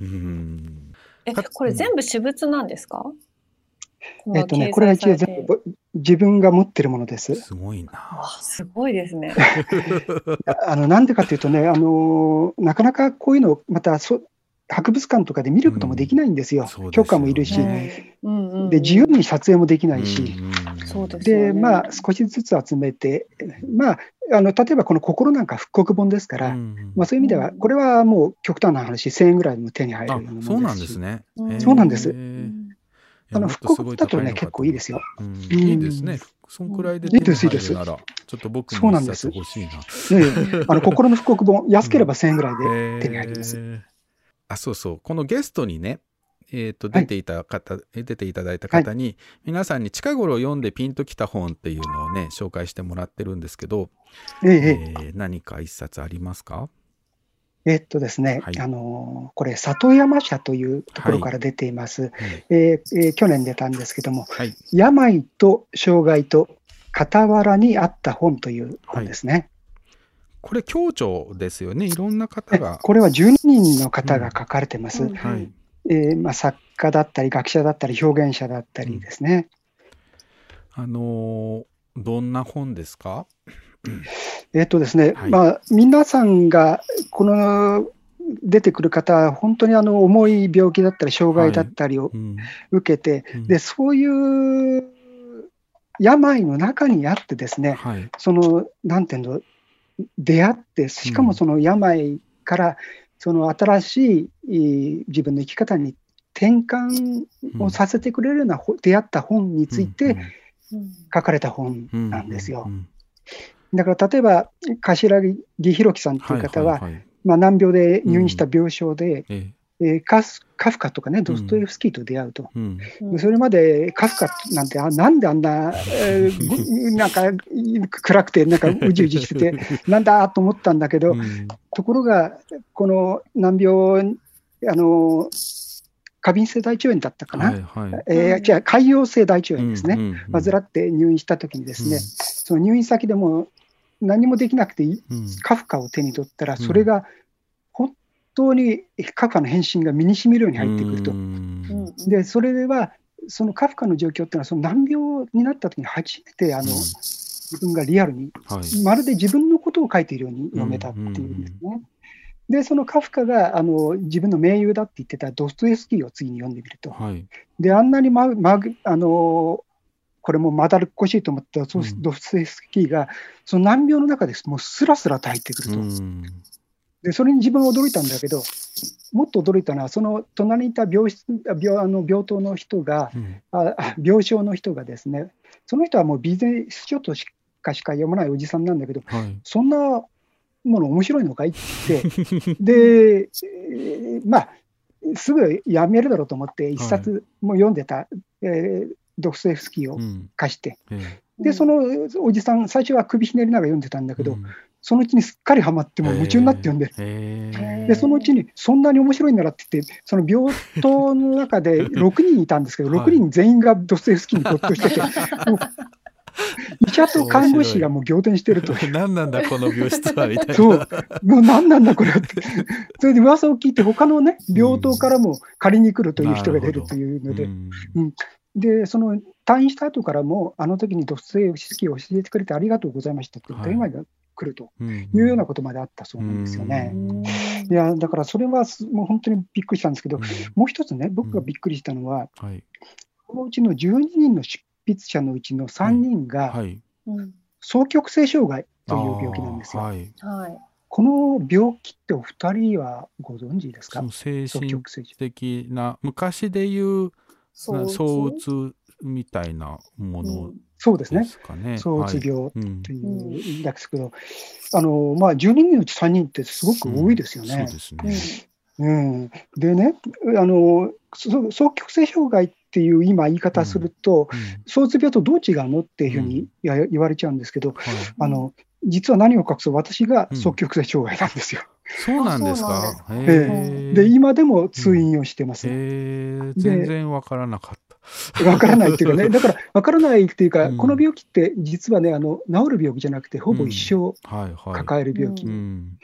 うんえ、これ全部私物なんですか？えっとね、これは一応全部自分が持ってるものです。すごいな。あ、すごいですね。ああのなんでかというとね、あのなかなかこういうの、またそ博物館とかで見ることもできないんですよ、うん。許可もいるし、ねで自由に撮影もできないし、でまあ、少しずつ集めて、まあ、あの例えばこの心なんか復刻本ですから、うんまあ、そういう意味では、これはもう極端な話、1000円ぐらいでも手に入るようなあものです。しそうなんですね。そうなんです。あの復刻だとね、結構いいですよ。いいですね。そんくらいでいいです手に入るなら、ちょっと僕も一そうなんです。冊欲しいな。ええ。あの心の復刻本、安ければ1000円ぐらいで手に入ります。あ、そうそう。このゲストにね、えっ、と、出ていた方、え出ていただいた方に、皆さんに近頃読んでピンときた本っていうのをね、紹介してもらってるんですけど、ええええー何か一冊ありますか？ええっとですね、はいあのこれ、里山社というところから出ています、はい。ええええ去年出たんですけども、はい。病と障害と傍らにあった本という本ですね。これ、共著ですよね。いろんな方えが。これは12人の方が書かれてます。うんはい。えーまあ、作家だったり、学者だったり、表現者だったりですね。あのーどんな本ですか？えっとですね、はいまあ、皆さんがこの出てくる方は、本当にあの重い病気だったり、障害だったりをうん。受けて、うんでそういう病の中にあってですね、はい。そのなんていうの、出会って、しかもその病から、その新しいい自分の生き方に転換をさせてくれるような、ほ出会った本についてうん。書かれた本うんなんですよ。う。ん。だから例えば、柏木弘樹さんという方は、まあ、難病で入院した病床で、ええーカスカフカとかね、ドストエフスキーと出会うと。えうん。うん。それまでカフカなんて、あなんであんな、えーぐ なんか暗くて、なんかうじうじしてて、なんだと思ったんだけど、うん。ところが、この難病、あの過敏性大腸炎だったかな、はいはい。えー、じゃあ、潰瘍性大腸炎ですね、うんうん患って入院したときにですね、うん。その入院先でも何もできなくて、うん。カフカを手に取ったら、うんそれが本当にカフカの返信が身に染みるように入ってくると。で、それでは、そのカフカの状況っていうのは、その難病になったときに初めてあの、うん自分がリアルに、はい。まるで自分のことを書いているように読めたっていうんですね。で、そのカフカがあの自分の盟友だって言ってたドストエフスキーを次に読んでみると、はい。で、あんなにま、ま、あのこれもまだるっこしいと思ったドストエフスキーが、その難病の中でもうスラスラと入ってくると。うんで、それに自分は驚いたんだけど、もっと驚いたのは、その隣にいた病室病あの病棟の人が、うん。ああ 病床の人がですね、その人はもうビジネス書としかしか読まないおじさんなんだけど、はい。そんなもの面白いのかいって で、えーまあ、すぐやめるだろうと思って、一冊も読んでた、えードフスエフスキーをうん。貸して、えで、そのおじさん、最初は首ひねりながら読んでたんだけど、えうんそのうちにすっかりハマって、もう夢中になって読んでで、そのうちに、そんなに面白いならって言って、その病棟の中で 6人いたんですけど、はい。6人全員がドストエフスキーに没頭してて、医者と看護師がもう仰天してると。何なんだこの病室はみたいな。そう、もう何なんだこれって。それで噂を聞いて、他のね、病棟からも借りに来るという人が出るというので、うん。で、その退院した後からも、あの時にドストエフスキーを教えてくれてありがとうございましたって、はい。電話が来るとうん。いうようなことまであったそうなんですよね。いや、だからそれはすもう本当にびっくりしたんですけど、うんもう一つね、僕がびっくりしたのは、はい。このうちの12人の執筆者のうちの3人が、双極性障害という病気なんですよ。この病気ってお二人はご存知ですか？精双神極性障的な、昔で言う、そうな躁うつみたいなものでそうですね。すかね。躁うつ病というんですけど、あの、まあ、12人のうち3人ってすごく多いですよね。そうですね。うん、でね、あの、そ双極性障害っていう今言い方すると、うん躁うつ病とどう違うのっていうふうにや言われちゃうんですけど、はいあの、実は何を隠そう、私が双極性障害なんですよ。そうなんですあか？ええ。で、今でも通院をしてます。へえ、全然わからなかった。わからないっていうかね、だからわからないっていうか、うんこの病気って実はね、あの治る病気じゃなくて、ほぼ一生はいはい。抱える病気。ううん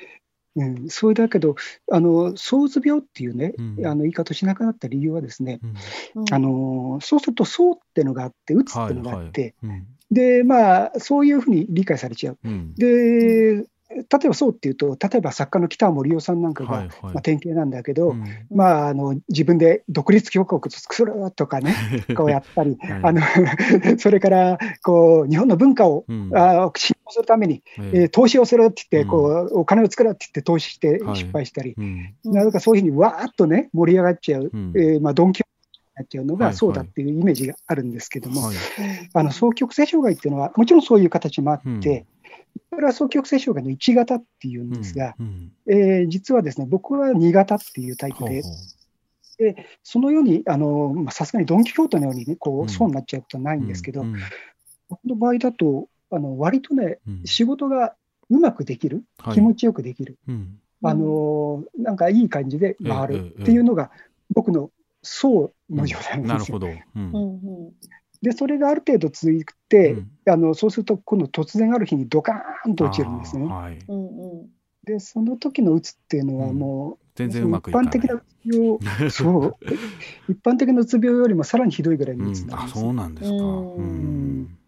ん。それだけど、あの躁うつ病っていうね、うんあの言い方しなくなった理由はですね、うんあのそうすると、そうってのがあって、うつってのがあって、うん。で、まあ、そういうふうに理解されちゃう。うん。で、例えばそうっていうと、例えば作家の北森夫さんなんかが、はいはい。まあ、典型なんだけど、うん。まあ、あの自分で独立共和国作るとかね、こうやったり、はい。あの それからこう日本の文化を、うん。あ信用するために、ええー投資をするって言って、うん。こうお金を作るって言って投資してはい。失敗したり、うん。なんかそういうふうにわーっとね、盛り上がっちゃう、うん。えーまあ、ドンキホーテになっちゃうのはいはい。がそうだっていうイメージがあるんですけども、はい。あの双極性障害っていうのは、もちろんそういう形もあって、これは双極性障害の1型っていうんですが、うんえー実はですね、僕は2型っていうタイプでほうほ、そのように、あのまあさすがにドン・キホーテのように、ね、こうん。うそうになっちゃうことはなういんですけど、うん僕の場合だと、あの割とね、うん。仕事がうまくできる、はい。気持ちよくできる、うん。あのなんかいい感じで回ええるっていうのが、僕の層の状態なんです。よ。なるほど。うん。うんうんで、それがある程度続いて、うん。あのそうすると、今度突然ある日にドカーンと落ちるんですね。はい。うんうん。で、その時のうつっていうのはうん。もう、全然うまくいかない。一般的なうつ病、そう、一般的なうつ病よりもさらにひどいぐらいのううつなんですよ。そうなんですか。うん。うん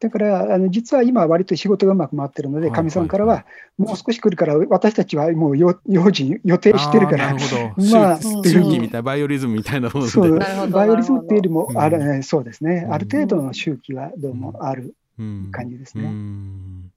だから、あの実は今は割と仕事がうまく回ってるので、はいかみさんからはもう少し来るから、私たちはもう用用心、予定してるからあーな、るほど。まあ周っていう。みたいな、バイオリズムみたいなもので。そうバイオリズムっていうよりも、うんあれそうですね、うん。ある程度の周期はどうもあるうん感じですうね。ん。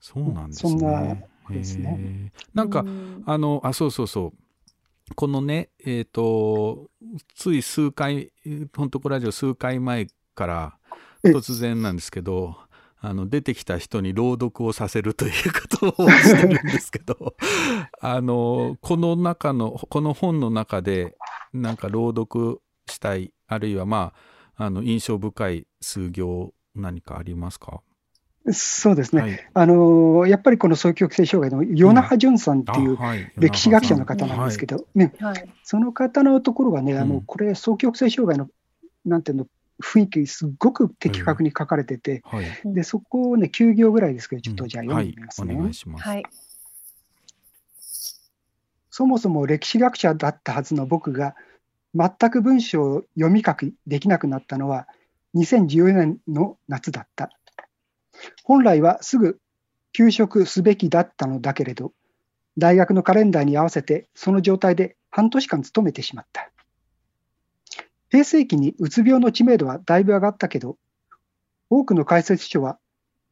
そうなんですね。そんなですね。なんか、うん。あの、あ、そうそうそう。このね、えっ、と、つい数回、本当こラジオ数回前からえ突然なんですけど、あの出てきた人に朗読をさせるということをしてるんですけど あのこの中のこの本の中でなんか朗読したいあるいはまああの印象深い数行何かありますか？そうですね、はい。あのやっぱりこの双極性障害の与那覇淳さんっていう歴史学者の方なんですけど、ね、はい。その方のところはね、あうん。のこれ、双極性障害のなんていうの雰囲気、すっごく的確に書かれてて、はいでそこをね、9行ぐらいですけど、ちょっとじゃあうん読んでみますね。はい、お願いします。はい。そもそも歴史学者だったはずの僕が、全く文章を読み書きできなくなったのは、2014年の夏だった。本来はすぐ休職すべきだったのだけれど、大学のカレンダーに合わせてその状態で半年間勤めてしまった。平成期にうつ病の知名度はだいぶ上がったけど、多くの解説書は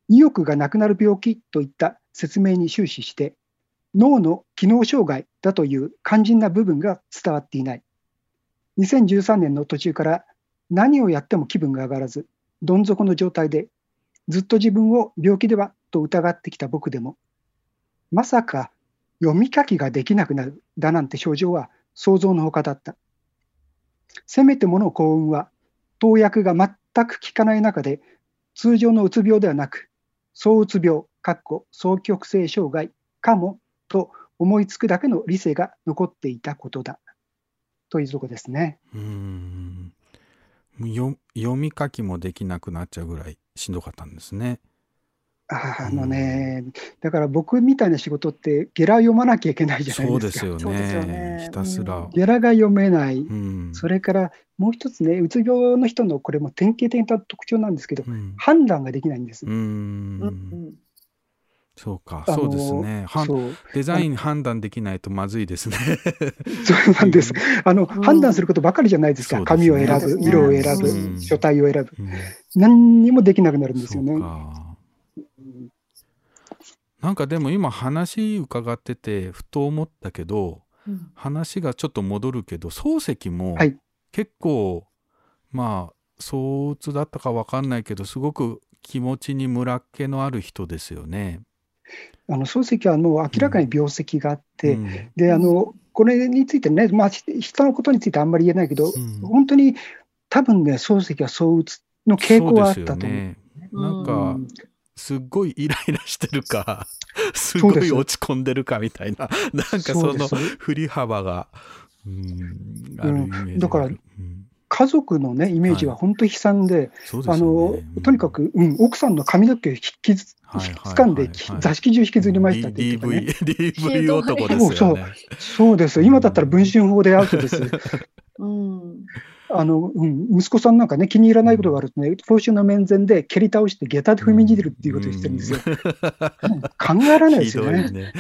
意欲がなくなる病気といった説明に終始して、脳の機能障害だという肝心な部分が伝わっていない。2013年の途中から何をやっても気分が上がらず、どん底の状態で、ずっと自分を病気ではと疑ってきた僕でも、まさか読み書きができなくなるだなんて症状は想像のほかだった。せめてもの幸運は、投薬が全く効かない中で、通常のうつ病ではなく、躁うつ病、かっこ双極性障害かもと思いつくだけの理性が残っていたことだ。というとこですね。うんよ読み書きもできなくなっちゃうぐらいしんどかったんですね。ああのね、だから僕みたいな仕事ってゲラ読まなきゃいけないじゃなそいうですすよそうですよねね。ひたすら。うんゲラが読めない。うんそれからもう一つね、うつ病の人のこれも典型的な特徴なんですけど、うん判断ができないんですう。ーんうんそうか、そうですね。デザイン判断できないとまずいですね。そうなんです。あの、ん判断することばかりじゃないですか。紙を選ぶ、色を選ぶ、うん書体を選ぶ。うん何にもできなくなるんですよね。なんかでも今話伺っててふと思ったけどうん話がちょっと戻るけど漱石もはい結構、まあ相うつだったかわかんないけどすごく気持ちにムラっ気のある人ですよね。あの漱石はもう明らかに病石があって、うんで、あの、これについてね、まあ、ひ人のことについてあんまり言えないけど、うん本当に多分ね、漱石は躁うつの傾向はあったと思う。そうね。なんうかんすっごいイライラしてるか すごい落ち込んでるかみたいななんかそのそうです。振り幅が、うん、あるイメージだからうん。家族のね、イメージは本当に悲惨で、あのうん。とにかく、うん、奥さんの髪の毛を引きずはいはい掴んで、座敷中引きずりましたって言 D- ってたね。DV, DV 男ですよね。そう。です。よ、今だったら文春法でアウトです。うんあの、うん、息子さんなんかね、気に入らないことがあるとね、報酬の面前で蹴り倒して、下駄で踏みにじるっていうことをしてるんですよ。うん考えられないですよね。ね。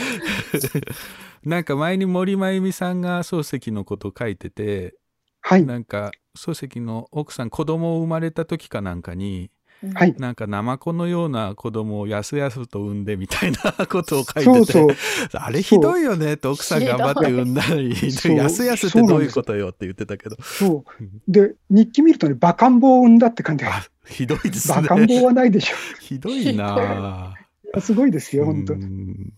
なんか前に森真由美さんが漱石のことを書いてて、はい。なんか漱石の奥さん子供を生まれた時かなんかに、はい。なんかナマコのような子供をやすやすと産んでみたいなことを書いてて、そうそう。あれひどいよねって奥さん頑張って産んだのに、やすやすってどういうことよって言ってたけど、そう。で、日記見るとね、馬鹿ん坊を生んだって感じ。あひどいですね。馬鹿ん坊はないでしょ。ひどいなぁ。すごいですよ、本当う。ん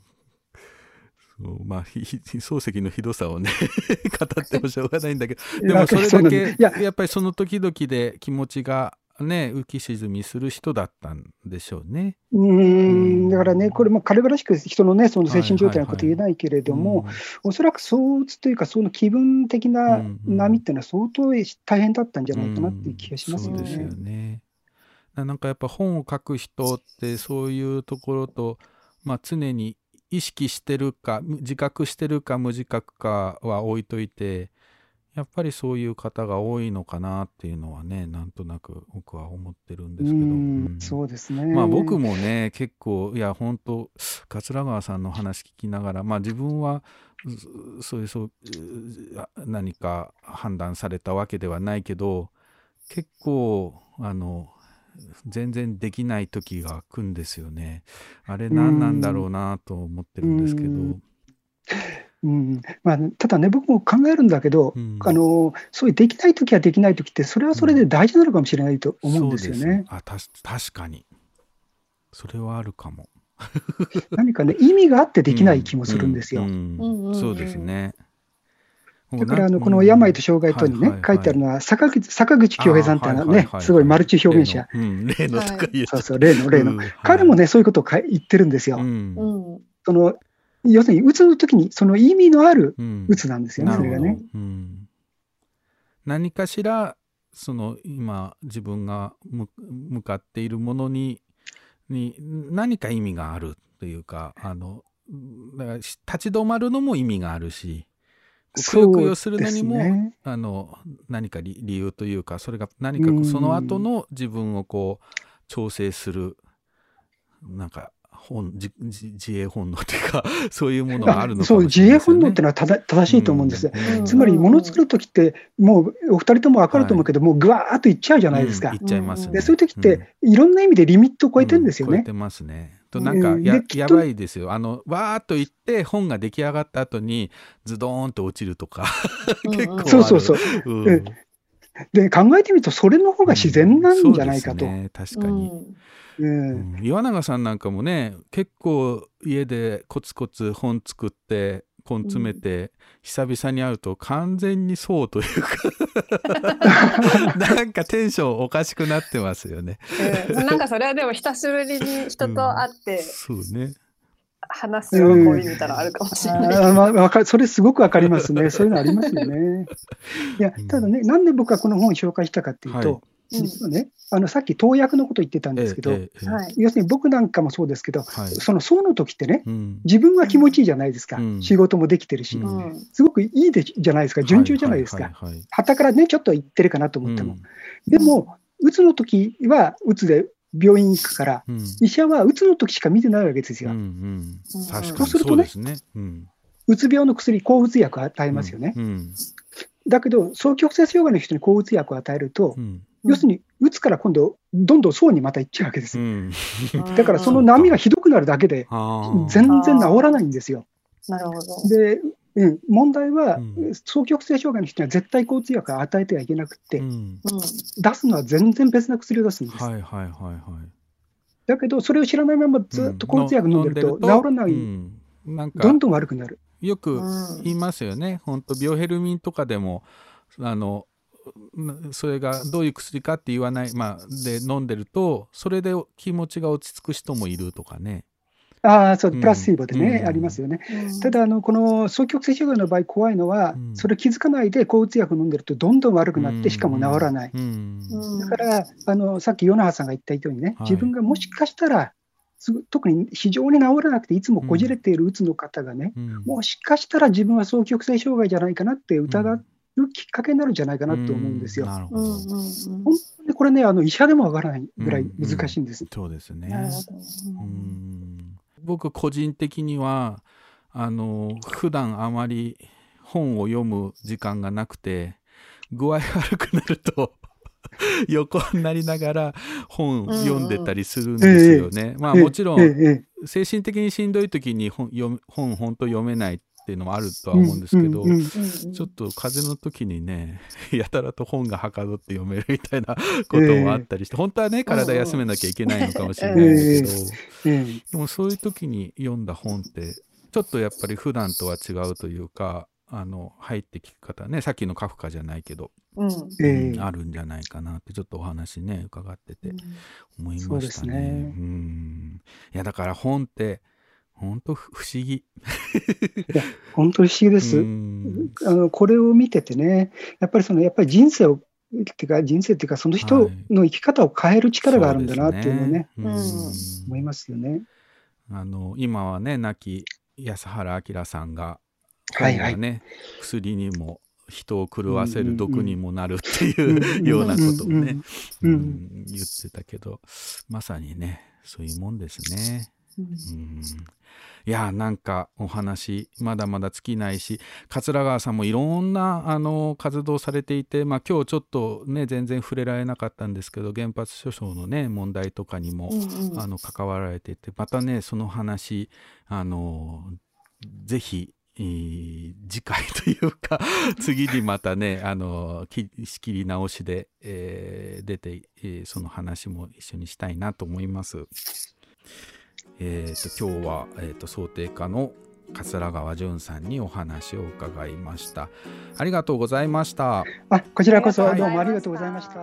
そうまあ、漱石のひどさをね 語ってもしょうがないんだけどでもそれだけやっぱりその時々で気持ちがね浮き沈みする人だったんでしょうね。うーん、だからね、これも軽々しく人のね、その精神状態のこと言えないけれども、おそらく躁うつというか、その気分的な波っていうのは相当大変だったんじゃないかなっていう気がしますようんそうですよね。なんかやっぱ本を書く人ってそういうところと、まあ、常に意識してるか自覚してるか無自覚かは置いといてやっぱりそういう方が多いのかなっていうのはねなんとなく僕は思ってるんですけど、うんうんそうですね。まあ僕もね結構いや本当桂川さんの話聞きながらまあ自分はうそういうそう何か判断されたわけではないけど結構あの全然できない時が来るんですよね。あれ何なんだろうなと思ってるんですけど。うん。うんまあ、ただね、僕も考えるんだけど、うん。あのそういうできないときはできないときって、それはそれで大事なのかもしれないと思うんですよそうね。あたし確かに。それはあるかも。何かね、意味があってできない気もするんですよ。ううん。うんうん。そうですね。だからあのこの病と障害とにね、書いてあるのは、坂口坂口恭平さんってあのね、すごいマルチ表現者、例のうん、例のとか言えそうそう、例の例の、うんはい。彼もね、そういうことをか言ってるんですよ。うん。うん。その要するに、うつの時に、その意味のあるうん。うつなんですよね、なるほど。それがね。うん。何かしらその今自分が向向かっているものにに何か意味があるというかあの立ち止まるのも意味があるしくよくよするのにも、ね。あの何か理理由というかそれが何かうんその後の自分をこう調整するなんか本自自自衛本能というか そういうものがあるのかそう、もし自衛。本能ってのはただ正しいと思うんです。うんつまり、もの作るときって、もうお二人とも分かると思うけど、もうぐわーっといっちゃうじゃないですかうん。いっちゃいますね。でそういうときって、いろんな意味でリミットを超えてるんですよね。う超えてますね。となんかうんや,、やばいですよ。あのわーっと言って本が出来上がった後にズドーンと落ちるとか結構ある。そうそうそう。うんうんで、考えてみると、それの方が自然なんじゃないかと。そうですね、確かに、うんうん岩永さんなんかもね結構家でコツコツ本作って根詰めて、久々に会うと完全にそうというか なんかテンションおかしくなってますよね。うんなんかそれはでも久しぶりに人と会ってそうね。話す喜びみたいなのあるかもしれない。あーまあわかそれすごくわかりますね。そういうのありますよね。いやうん、ただね、なんで僕はこの本を紹介したかっていうと、はい実はね、あのさっき投薬のこと言ってたんですけど、ええ。要するに僕なんかもそうですけど、はい。その層の時ってね、うん。自分は気持ちいいじゃないですか、うん。仕事もできてるし、うん。うんすごくいいでじゃないですか、順調じゃないですか。はいはいはい。はたからね、ちょっと言ってるかなと思っても。うん。でも、うつの時はうつで病院行くから、うん。医者はうつの時しか見てないわけですよ。うんうん。そうするとねね。うん。うつ病の薬、抗うつ薬を与えますよね。うん。だけど、双極性障害の人に抗うつ薬を与えると、うん要するに、うつから今度、どんどん層にまた行っちゃうわけですよ。うんだから、その波がひどくなるだけで、全然治らないんですよ。なるほど。で、うん、問題はうん、双極性障害の人には絶対抗うつ薬を与えてはいけなくって、うんうん。出すのは全然別な薬を出すんです。はいはいはいはい。だけど、それを知らないままずっと抗うつ薬飲んでると、治らない、うんなんかどんどん悪くなる。よくうん言いますよね、本当、ビオヘルミンとかでも、あのうんそれがどういう薬かって言わない、まあ、で飲んでると、それで気持ちが落ち着く人もいるとかね。ああ、そううん、プラシーボでね、うん。ありますよね。うん。ただ、あのこの双極性障害の場合、怖いのは、うん。それ気づかないで抗うつ薬飲んでると、どんどん悪くなっうん。て、しかも治らない。だから、あのさっき、与那覇さんが言ったようにね、はい自分がもしかしたら、すぐ特に非常に治らなくて、いつもこじれているうつの方がね、うん。もしかしたら自分は双極性障害じゃないかなって疑うきっかけになるんじゃないかなと思うんですよ。なるほど。うんうんうん。本当にこれね、あの医者でもわからないぐらい難しいんです。そうですね。うん僕個人的にはあの普段あまり本を読む時間がなくて具合悪くなると 横になりながら本読んでたりするんですよね。まあええもちろん精神的にしんどい時に本読む本本当読めないっていうのもあるとは思うんですけど、うんうんうんちょっと風邪の時にね、やたらと本がはかどって読めるみたいな こともあったりして、本当はね、体休めなきゃいけないのかもしれないんだけど、ええ。でもそういう時に読んだ本って、ちょっとやっぱり普段とは違うというか、あの、入って聞く方ね、さっきのカフカじゃないけど、うん。ええ。うんあるんじゃないかなって、ちょっとお話ね、伺ってて思いましたね。ね。うん。いや、だから本って、本当不思議。本当に不思議です。うん。あのこれを見ててね、やっぱりそのやっぱり人生を、っていうか人生っていうか、その人の生き方を変える力があるんだなっていうのをね、そうですね。思いますよね。あの今はね亡き安原明さんがはいはい。薬にも人を狂わせる毒にもなるってうん。い うようなことをね言ってたけどまさにねそういうもんですね。うんいやなんかお話まだまだ尽きないし桂川さんもいろんなあの活動されていて、まあ、今日ちょっとね全然触れられなかったんですけど原発訴訟のね問題とかにも、あの関わられていてまたねその話あのぜひえー次回というか 次にまたねあのき仕切り直しで、えー出て、えーその話も一緒にしたいなと思います。えー、と今日は、えー、と想定家の桂川淳さんにお話を伺いました。ありがとうございました。あこちらこそどうもありがとうございました。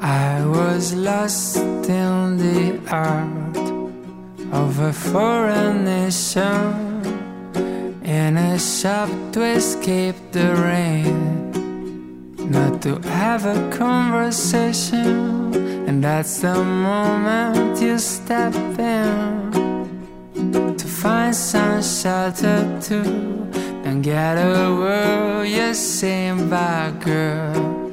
I was lost in the art of a foreign nation in a shop to escape the rain, not to have a conversation. And that's the moment you step in to find some shelter too. Don't get a word you're saying by girl.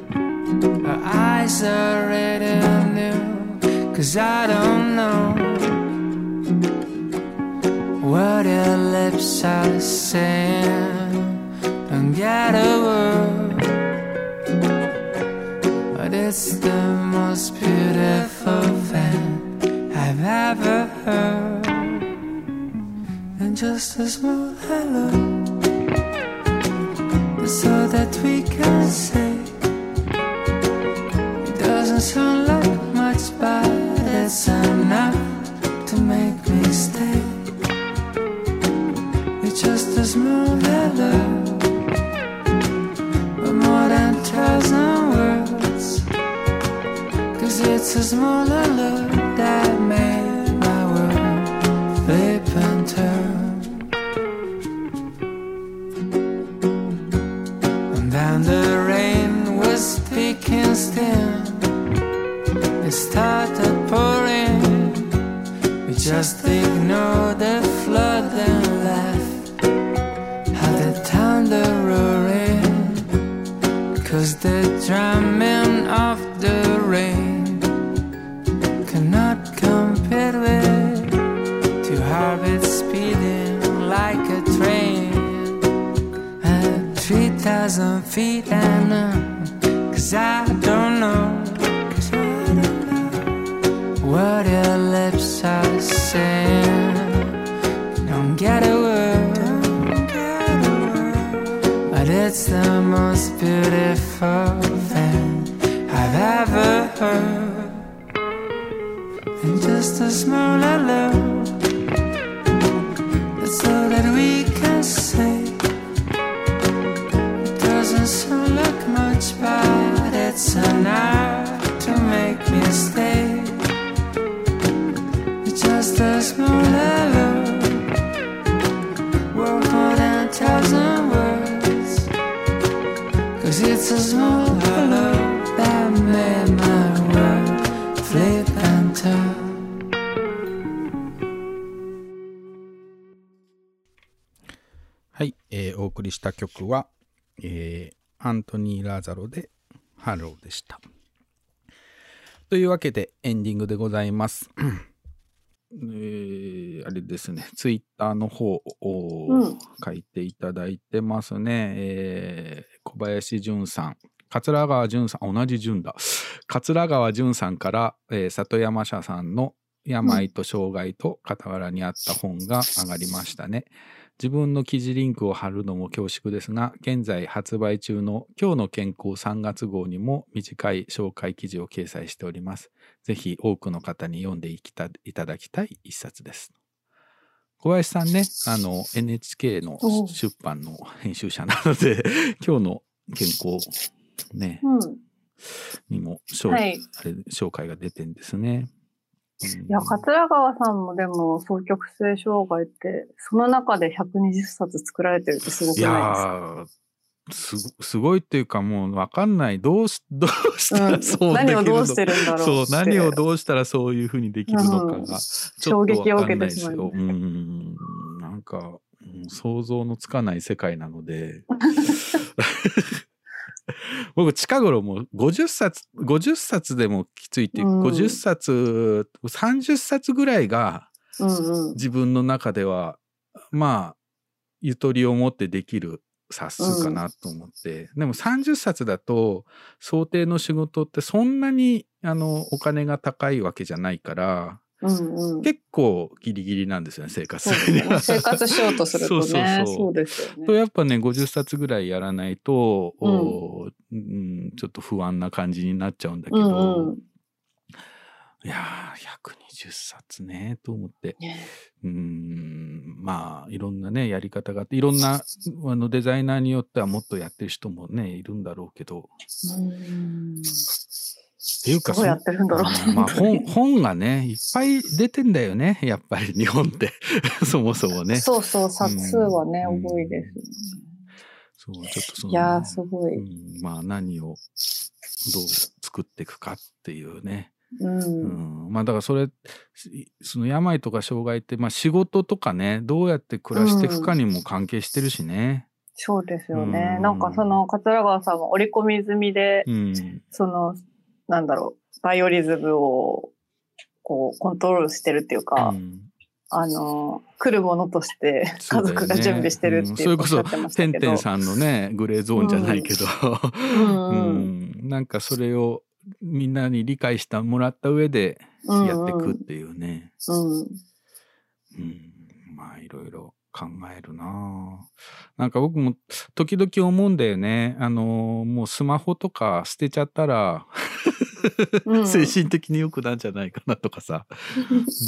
Her eyes are red and new Cause I don't know What her lips are saying Don't get a word it's the most beautiful thing I've ever heard. And just a small hello. So that we can say it doesn't sound like much, but it's enough to make me stay. It's just a small hello, it's a small hello that made my world flip and turn. And then the rain was speaking still. It started pouring. We just ignored the flood and laughed. Had the thunder roaring. Thousand feet and uh, cause I don't know what your lips are saying. Don't get a word, but it's the most beautiful thing I've ever heard. And just a small hello. That's all that we した曲は、えーアントニー・ラザロでハローでした。というわけでエンディングでございます。えーあれですね、ツイッターの方をうん書いていただいてますね。えー小林淳さん。桂川淳さん、同じ淳だ。桂川淳さんから、えー里山社さんの病と障害と傍らにあった本が上がりましたね。自分の記事リンクを貼るのも恐縮ですが、現在発売中の今日の健康3月号にも短い紹介記事を掲載しております。ぜひ多くの方に読んでいきただきたい一冊です。小林さんね、あの NHK のお出版の編集者なので、今日の健康ね、うん。にも紹,、はい紹介が出てんですね。うん。いや、桂川さんもでも、双極性障害って、その中で120冊作られてるってすごくいないやーすごすごいっていうかもう分かんない。どうし どうしたらそうできるの、何をどうしてるんだろうそう何をどうしたらそういうふうにできるのかが。衝撃を受けてしまいうん。なんか、うん想像のつかない世界なので 僕近頃もう50冊50冊でもきついっていう、うん。50冊30冊ぐらいがうんうん。自分の中ではまあゆとりを持ってできる冊数かなと思って、でも30冊だと想定の仕事ってそんなにあのお金が高いわけじゃないからうんうん。結構ギリギリなんですよね生活。ね。生活しようとするとね。そうそうそう。そうですよとね。やっぱね50冊ぐらいやらないと、おうん、ちょっと不安な感じになっちゃうんだけうど、んうん。いやー120冊ねと思って。ね。うんまあいろんなねやり方があっていろんなあのデザイナーによってはもっとやってる人もねいるんだろうけど。うんっていうかどうやってるんだろうそまあ本本がねいっぱい出てんだよねやっぱり日本って そもそもねそうそう、冊数はね、うん多いです。そうちょっとそのいやー、すごい。うんまあ何をどう作っていくかっていうね、う。うんん、まあだからそれしその病とか障害って、まあ、仕事とかねどうやって暮らしていくかにも関係してるしね。そうですよねう。んなんかその、桂川さんは織り込み済みで、うんその、なんだろう、バイオリズムを、こう、コントロールしてるっていうか、うん。あの、来るものとして家族が準備してるってうん。いうおっしゃそれこそってんてんさんのねグレーゾーンじゃないけど、うん。ううん。んなんかそれをみんなに理解してもらった上でうんやっていくっていうね。うん。うん、まあいろいろ考えるなあなんか僕も時々思うんだよね。あのもうスマホとか捨てちゃったら、うん精神的に良くなんじゃないかなとかさ。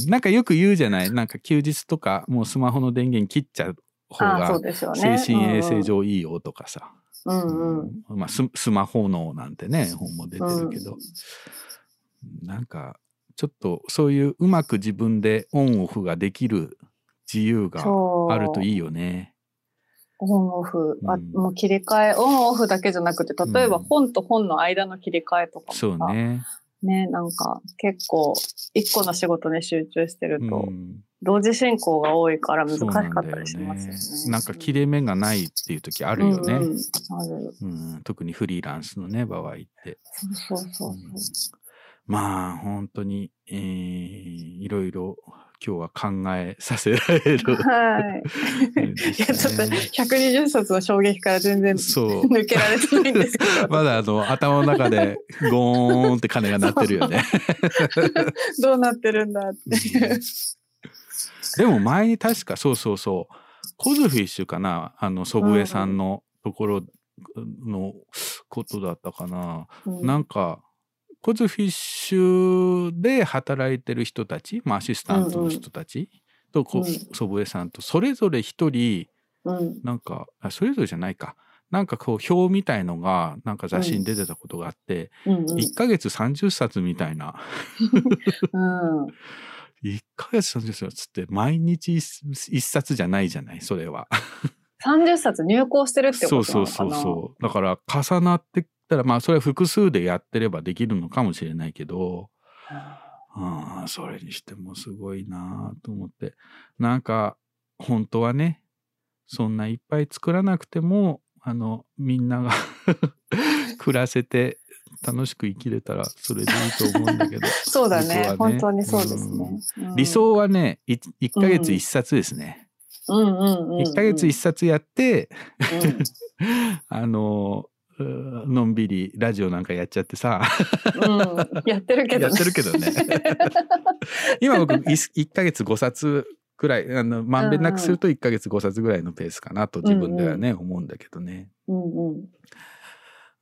なんかよく言うじゃない？なんか休日とかもうスマホの電源切っちゃう方が。精神衛生上いいよとかさ。うんうん。うんまあススマホ脳なんてね本も出てるけど、なんかちょっとそういううまく自分でオンオフができる自由があるといいよね。オンオフ、あうんもう切り替え、オンオフだけじゃなくて、例えばうん本と本の間の切り替えとかもさそうね。ね、なんか結構一個の仕事に集中してると、うん同時進行が多いから難しかったりしますよね。なんか切れ目がないっていう時あるよね。うんうんある。うん特にフリーランスのね場合って。そうそうそうそう。まあ本当に、えーいろいろ今日は考えさせられる。はい。いや、ちょっと120冊の衝撃から全然そう。抜けられてないんですけど、まだあの頭の中でゴーンって鐘が鳴ってるよね。どうなってるんだっていう。でも前に確かそうそうそう、コズフィッシュかなあの祖父江さんのところのことだったかな。うんなんか、コズフィッシュで働いてる人たち、まあアシスタントの人たちとこ、うん祖父江さんと、それぞれ一人、うん。なんかあ、それぞれじゃないか。なんかこう表みたいのが、なんか雑誌に出てたことがあって、うんうん。1ヶ月30冊みたいな。うん。1ヶ月30冊って毎日 1, 冊じゃないじゃない、それは。30冊入稿してるってそうことなそうのかな？そうそう。だから重なってったら、まあそれは複数でやってればできるのかもしれないけど、ああ、それにしてもすごいなと思って。なんか、本当はね、そんないっぱい作らなくても、あの、みんなが 暮らせて楽しく生きれたらそれでいいと思うんだけど。そうだね僕は本当にそうですね。うん理想はね、い1ヶ月1冊ですね。うんうんうんうん。1ヶ月1冊やって、うん あの、のんびりラジオなんかやっちゃってさ、うん。やってるけどやってるけどね。今僕 1, ヶ月5冊くらい、あの、まんべんなくすると1ヶ月5冊ぐらいのペースかなと自分ではね、思うんだけどね。うんうん。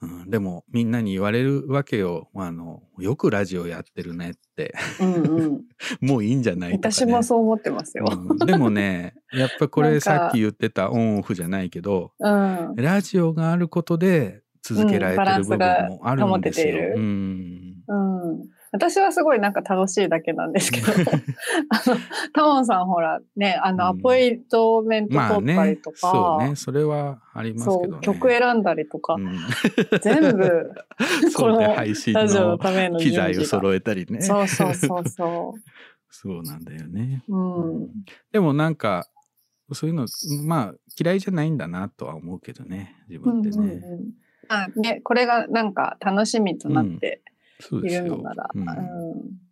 うん、でもみんなに言われるわけよ。あの、よくラジオやってるねって。うんうん。もういいんじゃないとか、ね。私もそう思ってますよ。うんでもね、やっぱこれさっき言ってたオンオフじゃないけど、うん。ラジオがあることで続けられてる部分もあるんですよ。うんうん。うん。私はすごいなんか楽しいだけなんですけど、あの、タモンさんほら、ね、あの、うんアポイントメントまあ取ったりねと、か、そうね、それはありますけどね。曲選んだりとか、うん全部、この配信ののための機材を揃えたりね。そうそうそうそそうなんだよね。う。うん。でもなんか、そういうの、まあ嫌いじゃないんだなとは思うけどね、自分ってね。うんうんうんあね、これがなんか楽しみとなってい。るのなら、うん。うん。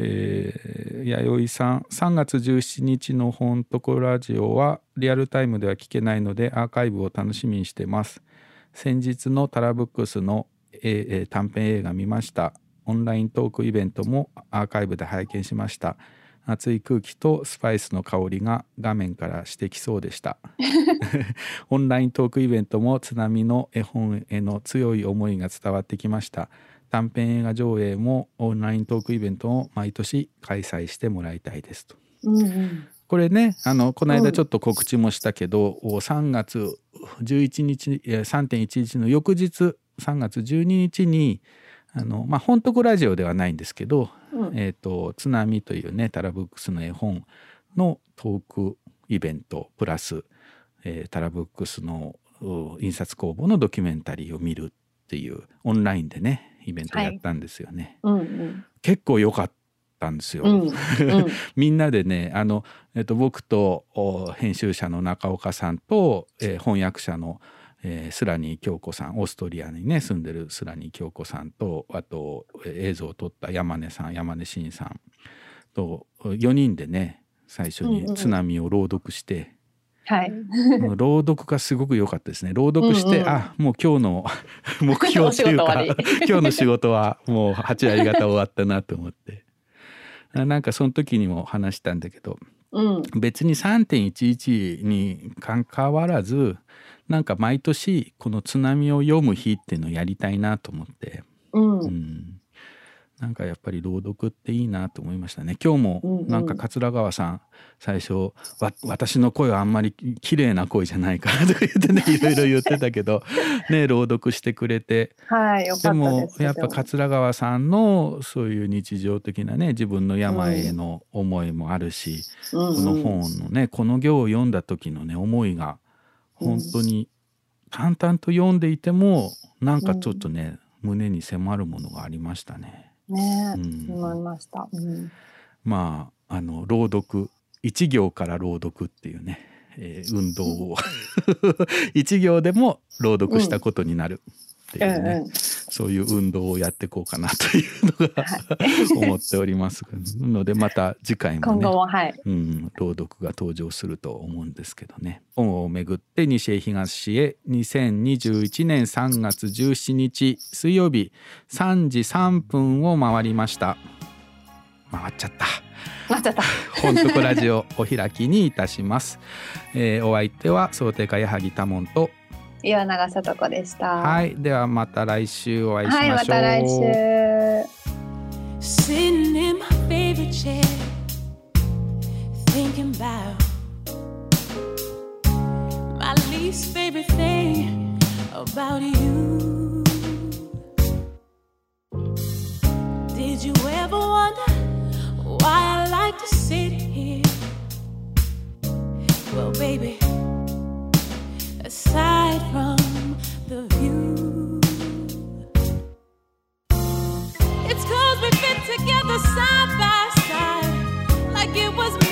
えー、弥生さん3月17日の本とこラジオはリアルタイムでは聞けないのでアーカイブを楽しみにしてます。先日のタラブックスの、えーえー短編映画見ました。オンライントークイベントもアーカイブで拝見しました熱い空気とスパイスの香りが画面からしてきそうでした。オンライントークイベントも津波の絵本への強い思いが伝わってきました。短編映画上映もオンライントークイベントを毎年開催してもらいたいですと。うんうん。これねあのこの間ちょっと告知もしたけど、お3月11日えー3.11の翌日3月12日にあのまあ本当ラジオではないんですけどうん。えー、と津波というねタラブックスの絵本のトークイベントプラス、えータラブックスのう印刷工房のドキュメンタリーを見るっていうオンラインでねイベントやったんですよね、うんうん。結構良かったんですよ、うんうん。みんなでねあの、えっと僕とお編集者の中岡さんと、えー翻訳者の、えースラニー京子さんオーストリアにね住んでるスラニー京子さんとあと、えー映像を撮った山根さん山根真さんと4人でね最初に津波を朗読して、はい。朗読がすごく良かったですね朗読して、うんうんあもう今日の 目標っていうか 今日の仕事はもう8割方終わったなと思ってあなんかその時にも話したんだけどうん。別に3.11に関わらずなんか毎年この津波を読む日っていうのをやりたいなと思って、うん。うん、なんかやっぱり朗読っていいなと思いましたね。今日もうんうん。なんか桂川さん最初わ私の声はあんまり綺麗な声じゃないからとか言ってね いろいろ言ってたけどね朗読してくれて。はい、でです。もやっぱ桂川さんのそういう日常的なね自分の病への思いもあるし、うんうん。この本のねこの行を読んだ時のね思いが本当に淡々と読んでいてもなんかちょっとね、胸に迫るものがありましたね。ねえ、うん。思いました。うん。まああの朗読一行から朗読っていうね、えー運動を。一行でも朗読したことになるっていうね、うんうん。そういう運動をやっていこうかなというのが 思っておりますのでまた次回もね今後も、はい。うん、朗読が登場すると思うんですけどね。本をめぐって西へ東へ2021年3月17日水曜日3時3分を回りました。回っちゃった。なっちゃった。本とこラジオお開きにいたします、えーお相手は想定家矢作多門と岩永さと子でした。はいではまた来週お会いしはい、ましょう、また来週。Sitting in my favorite chair, thinking about my least favorite thing about you. Did you ever wonder why I like to sit here? Well, baby, aside from the view. It's cause we fit together side by side, like it was